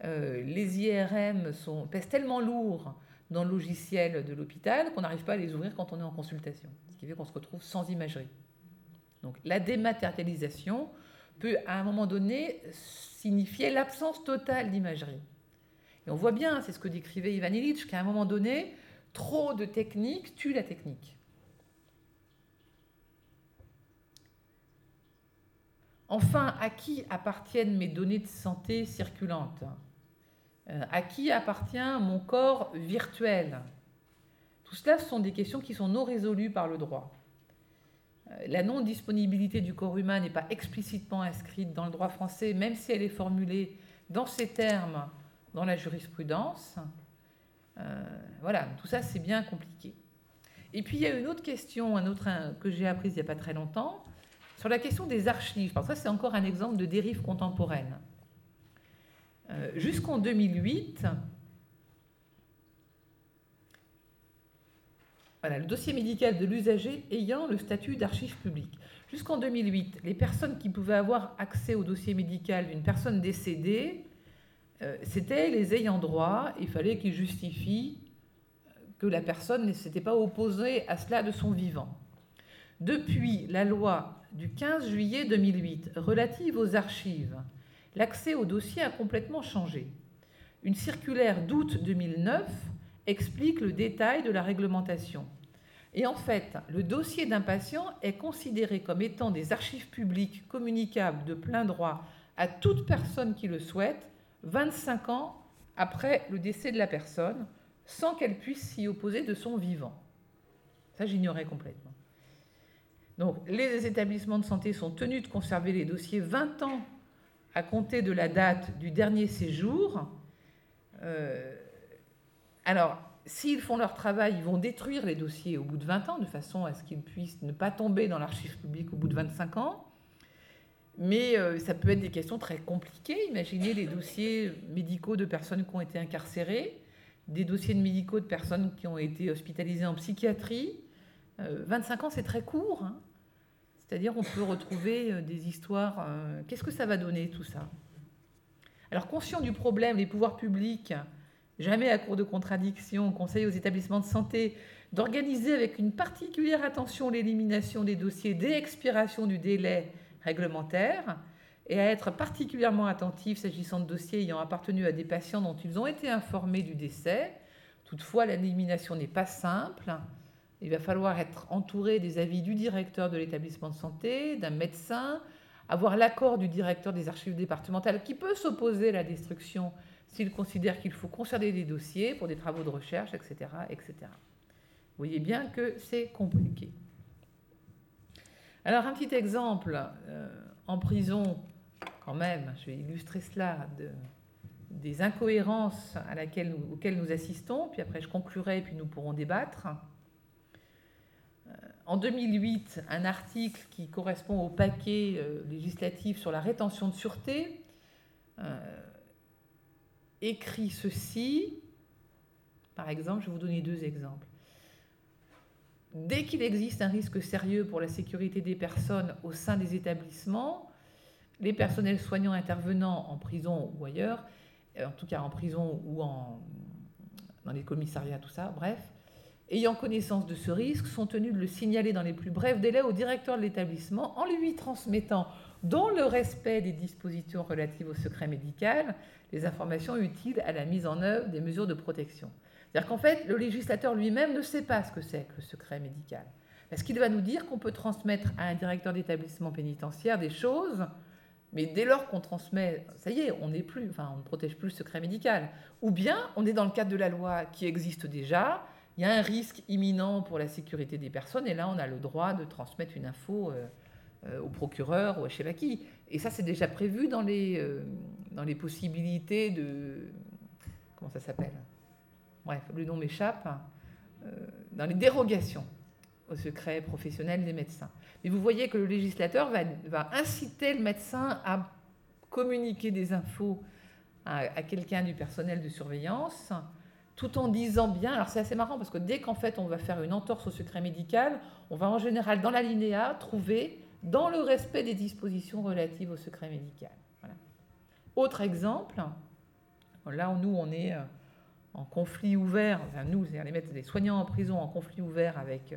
euh, les IRM sont, pèsent tellement lourd dans le logiciel de l'hôpital qu'on n'arrive pas à les ouvrir quand on est en consultation. Ce qui fait qu'on se retrouve sans imagerie. Donc la dématérialisation peut à un moment donné signifier l'absence totale d'imagerie. Et on voit bien, c'est ce que décrivait Ivan Illich, qu'à un moment donné, Trop de techniques tue la technique. Enfin, à qui appartiennent mes données de santé circulantes euh, À qui appartient mon corps virtuel Tout cela ce sont des questions qui sont non résolues par le droit. Euh, la non-disponibilité du corps humain n'est pas explicitement inscrite dans le droit français, même si elle est formulée dans ces termes dans la jurisprudence. Euh, voilà, tout ça c'est bien compliqué. Et puis il y a une autre question, un autre que j'ai apprise il n'y a pas très longtemps, sur la question des archives. Ça c'est encore un exemple de dérive contemporaine. Euh, jusqu'en 2008, voilà, le dossier médical de l'usager ayant le statut d'archive publique. Jusqu'en 2008, les personnes qui pouvaient avoir accès au dossier médical d'une personne décédée c'était les ayants droit, il fallait qu'ils justifient que la personne ne s'était pas opposée à cela de son vivant. Depuis la loi du 15 juillet 2008 relative aux archives, l'accès au dossier a complètement changé. Une circulaire d'août 2009 explique le détail de la réglementation. Et en fait, le dossier d'un patient est considéré comme étant des archives publiques communicables de plein droit à toute personne qui le souhaite 25 ans après le décès de la personne, sans qu'elle puisse s'y opposer de son vivant. Ça, j'ignorais complètement. Donc, les établissements de santé sont tenus de conserver les dossiers 20 ans à compter de la date du dernier séjour. Euh, alors, s'ils font leur travail, ils vont détruire les dossiers au bout de 20 ans, de façon à ce qu'ils puissent ne pas tomber dans l'archive publique au bout de 25 ans. Mais euh, ça peut être des questions très compliquées. Imaginez les dossiers médicaux de personnes qui ont été incarcérées, des dossiers médicaux de personnes qui ont été hospitalisées en psychiatrie. 25 euh, ans, c'est très court. Hein. C'est-à-dire, on peut retrouver euh, des histoires. Qu'est-ce que ça va donner, tout ça? Alors, conscient du problème, les pouvoirs publics, jamais à court de contradiction, conseillent aux établissements de santé d'organiser avec une particulière attention l'élimination des dossiers dès expiration du délai réglementaire et à être particulièrement attentif s'agissant de dossiers ayant appartenu à des patients dont ils ont été informés du décès. Toutefois, l'élimination n'est pas simple. Il va falloir être entouré des avis du directeur de l'établissement de santé, d'un médecin, avoir l'accord du directeur des archives départementales qui peut s'opposer à la destruction s'il considère qu'il faut conserver des dossiers pour des travaux de recherche, etc. etc. Vous voyez bien que c'est compliqué. Alors un petit exemple, euh, en prison, quand même, je vais illustrer cela, de, des incohérences auxquelles nous assistons, puis après je conclurai et puis nous pourrons débattre. Euh, en 2008, un article qui correspond au paquet euh, législatif sur la rétention de sûreté écrit ceci. Par exemple, je vais vous donner deux exemples. Dès qu'il existe un risque sérieux pour la sécurité des personnes au sein des établissements, les personnels soignants intervenant en prison ou ailleurs euh, en tout cas en prison ou dans les commissariats, tout ça, bref, ayant connaissance de ce risque, sont tenus de le signaler dans les plus brefs délais au directeur de l'établissement en lui transmettant, dans le respect des dispositions relatives au secret médical, les informations utiles à la mise en œuvre des mesures de protection. C'est-à-dire qu'en fait, le législateur lui-même ne sait pas ce que c'est que le secret médical. Parce qu'il va nous dire qu'on peut transmettre à un directeur d'établissement pénitentiaire des choses mais dès lors qu'on transmet, ça y est, on n'est plus, enfin, on ne protège plus le secret médical. Ou bien on est dans le cadre de la loi qui existe déjà, il y a un risque imminent pour la sécurité des personnes, et là on a le droit de transmettre une info euh, euh, au procureur ou à je sais pas qui. Et ça c'est déjà prévu dans les, euh, dans les possibilités de... Comment ça s'appelle? Bref, le nom m'échappe. dans les dérogations au secret professionnel des médecins. Mais vous voyez que le législateur va, inciter le médecin à communiquer des infos à, quelqu'un du personnel de surveillance, tout en disant bien, alors c'est assez marrant parce que dès qu'en fait on va faire une entorse au secret médical, on va en général dans la linéa trouver dans le respect des dispositions relatives au secret médical. Autre exemple, là nous on est euh, en conflit ouvert, nous, c'est-à-dire les, les soignants en prison en conflit ouvert avec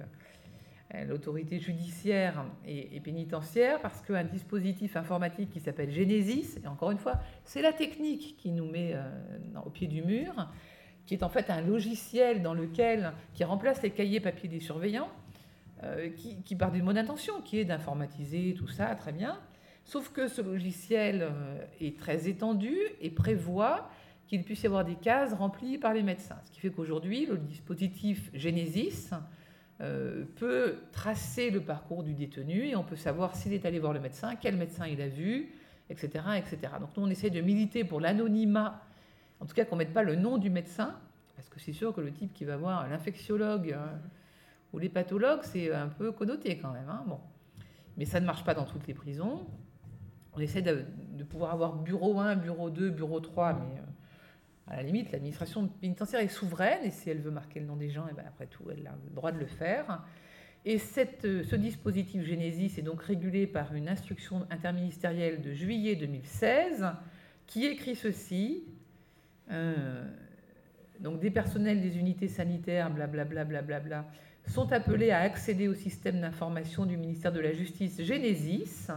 euh, l'autorité judiciaire et, pénitentiaire parce qu'un dispositif informatique qui s'appelle Genesis, et encore une fois, c'est la technique qui nous met euh, au pied du mur, qui est en fait un logiciel dans lequel, qui remplace les cahiers papier des surveillants, euh, qui, part d'une bonne intention, qui est d'informatiser tout ça, très bien. Sauf que ce logiciel est très étendu et prévoit qu'il puisse y avoir des cases remplies par les médecins. Ce qui fait qu'aujourd'hui, le dispositif Genesis, euh, peut tracer le parcours du détenu et on peut savoir s'il est allé voir le médecin, quel médecin il a vu, etc. etc. Donc nous, on essaie de militer pour l'anonymat, en tout cas qu'on ne mette pas le nom du médecin, parce que c'est sûr que le type qui va voir l'infectiologue euh, ou l'hépatologue, c'est un peu connoté quand même. Hein. bon. Mais ça ne marche pas dans toutes les prisons. On essaie de, pouvoir avoir bureau 1, bureau 2, bureau 3, mais... Euh, à la limite, l'administration pénitentiaire est souveraine et si elle veut marquer le nom des gens, eh ben après tout, elle a le droit de le faire. Et euh, ce dispositif Genesis est donc régulé par une instruction interministérielle de juillet 2016 qui écrit ceci. Euh, donc des personnels des unités sanitaires, blablabla, bla, bla, bla, sont appelés à accéder au système d'information du ministère de la Justice Genesis.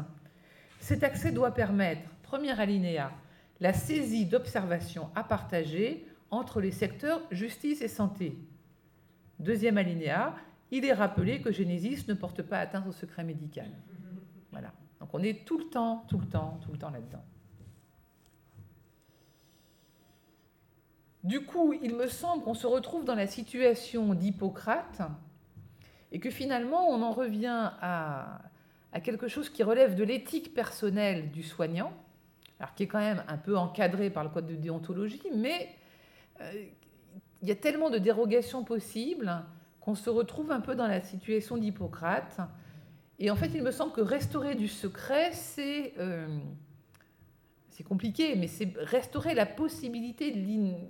Cet accès doit permettre, premier alinéa, la saisie d'observations à partager entre les secteurs justice et santé. Deuxième alinéa, il est rappelé que Genesis ne porte pas atteinte au secret médical. Voilà. Donc on est tout le temps, tout le temps, tout le temps là-dedans. Du coup, il me semble qu'on se retrouve dans la situation d'Hippocrate et que finalement on en revient à, à quelque chose qui relève de l'éthique personnelle du soignant, alors qui est quand même un peu encadré par le code de déontologie, mais euh, il y a tellement de dérogations possibles qu'on se retrouve un peu dans la situation d'Hippocrate. Et en fait, il me semble que restaurer du secret, c'est euh, compliqué, mais c'est restaurer la possibilité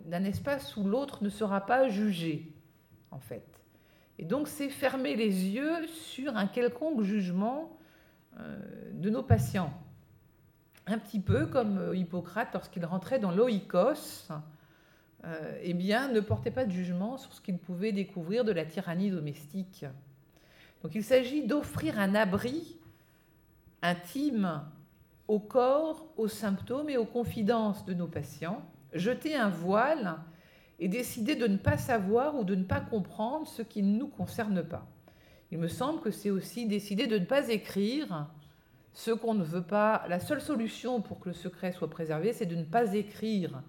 d'un espace où l'autre ne sera pas jugé, en fait. Et donc, c'est fermer les yeux sur un quelconque jugement euh, de nos patients un petit peu comme euh, Hippocrate lorsqu'il rentrait dans l'oikos, euh, eh bien, ne portait pas de jugement sur ce qu'il pouvait découvrir de la tyrannie domestique. Donc il s'agit d'offrir un abri intime au corps, aux symptômes et aux confidences de nos patients, jeter un voile et décider de ne pas savoir ou de ne pas comprendre ce qui ne nous concerne pas. Il me semble que c'est aussi décider de ne pas écrire Ce qu'on ne veut pas, la seule solution pour que le secret soit préservé, c'est de ne pas écrire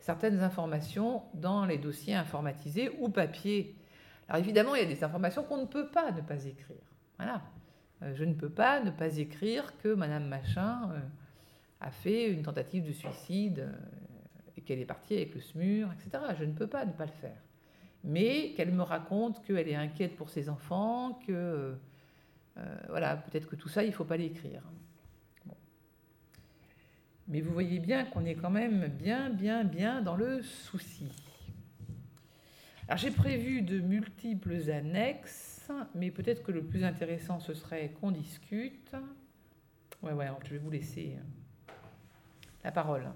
certaines informations dans les dossiers informatisés ou papier. Alors évidemment, il y a des informations qu'on ne peut pas ne pas écrire. Voilà. Euh, je ne peux pas ne pas écrire que Madame Machin euh, a fait une tentative de suicide euh, et qu'elle est partie avec le SMUR, etc. Je ne peux pas ne pas le faire. Mais qu'elle me raconte qu'elle est inquiète pour ses enfants, que voilà, peut-être que tout ça, il ne faut pas l'écrire. Mais vous voyez bien qu'on est quand même bien, bien, bien dans le souci. Alors j'ai prévu de multiples annexes, mais peut-être que le plus intéressant, ce serait qu'on discute. Ouais, ouais, je vais vous laisser la parole.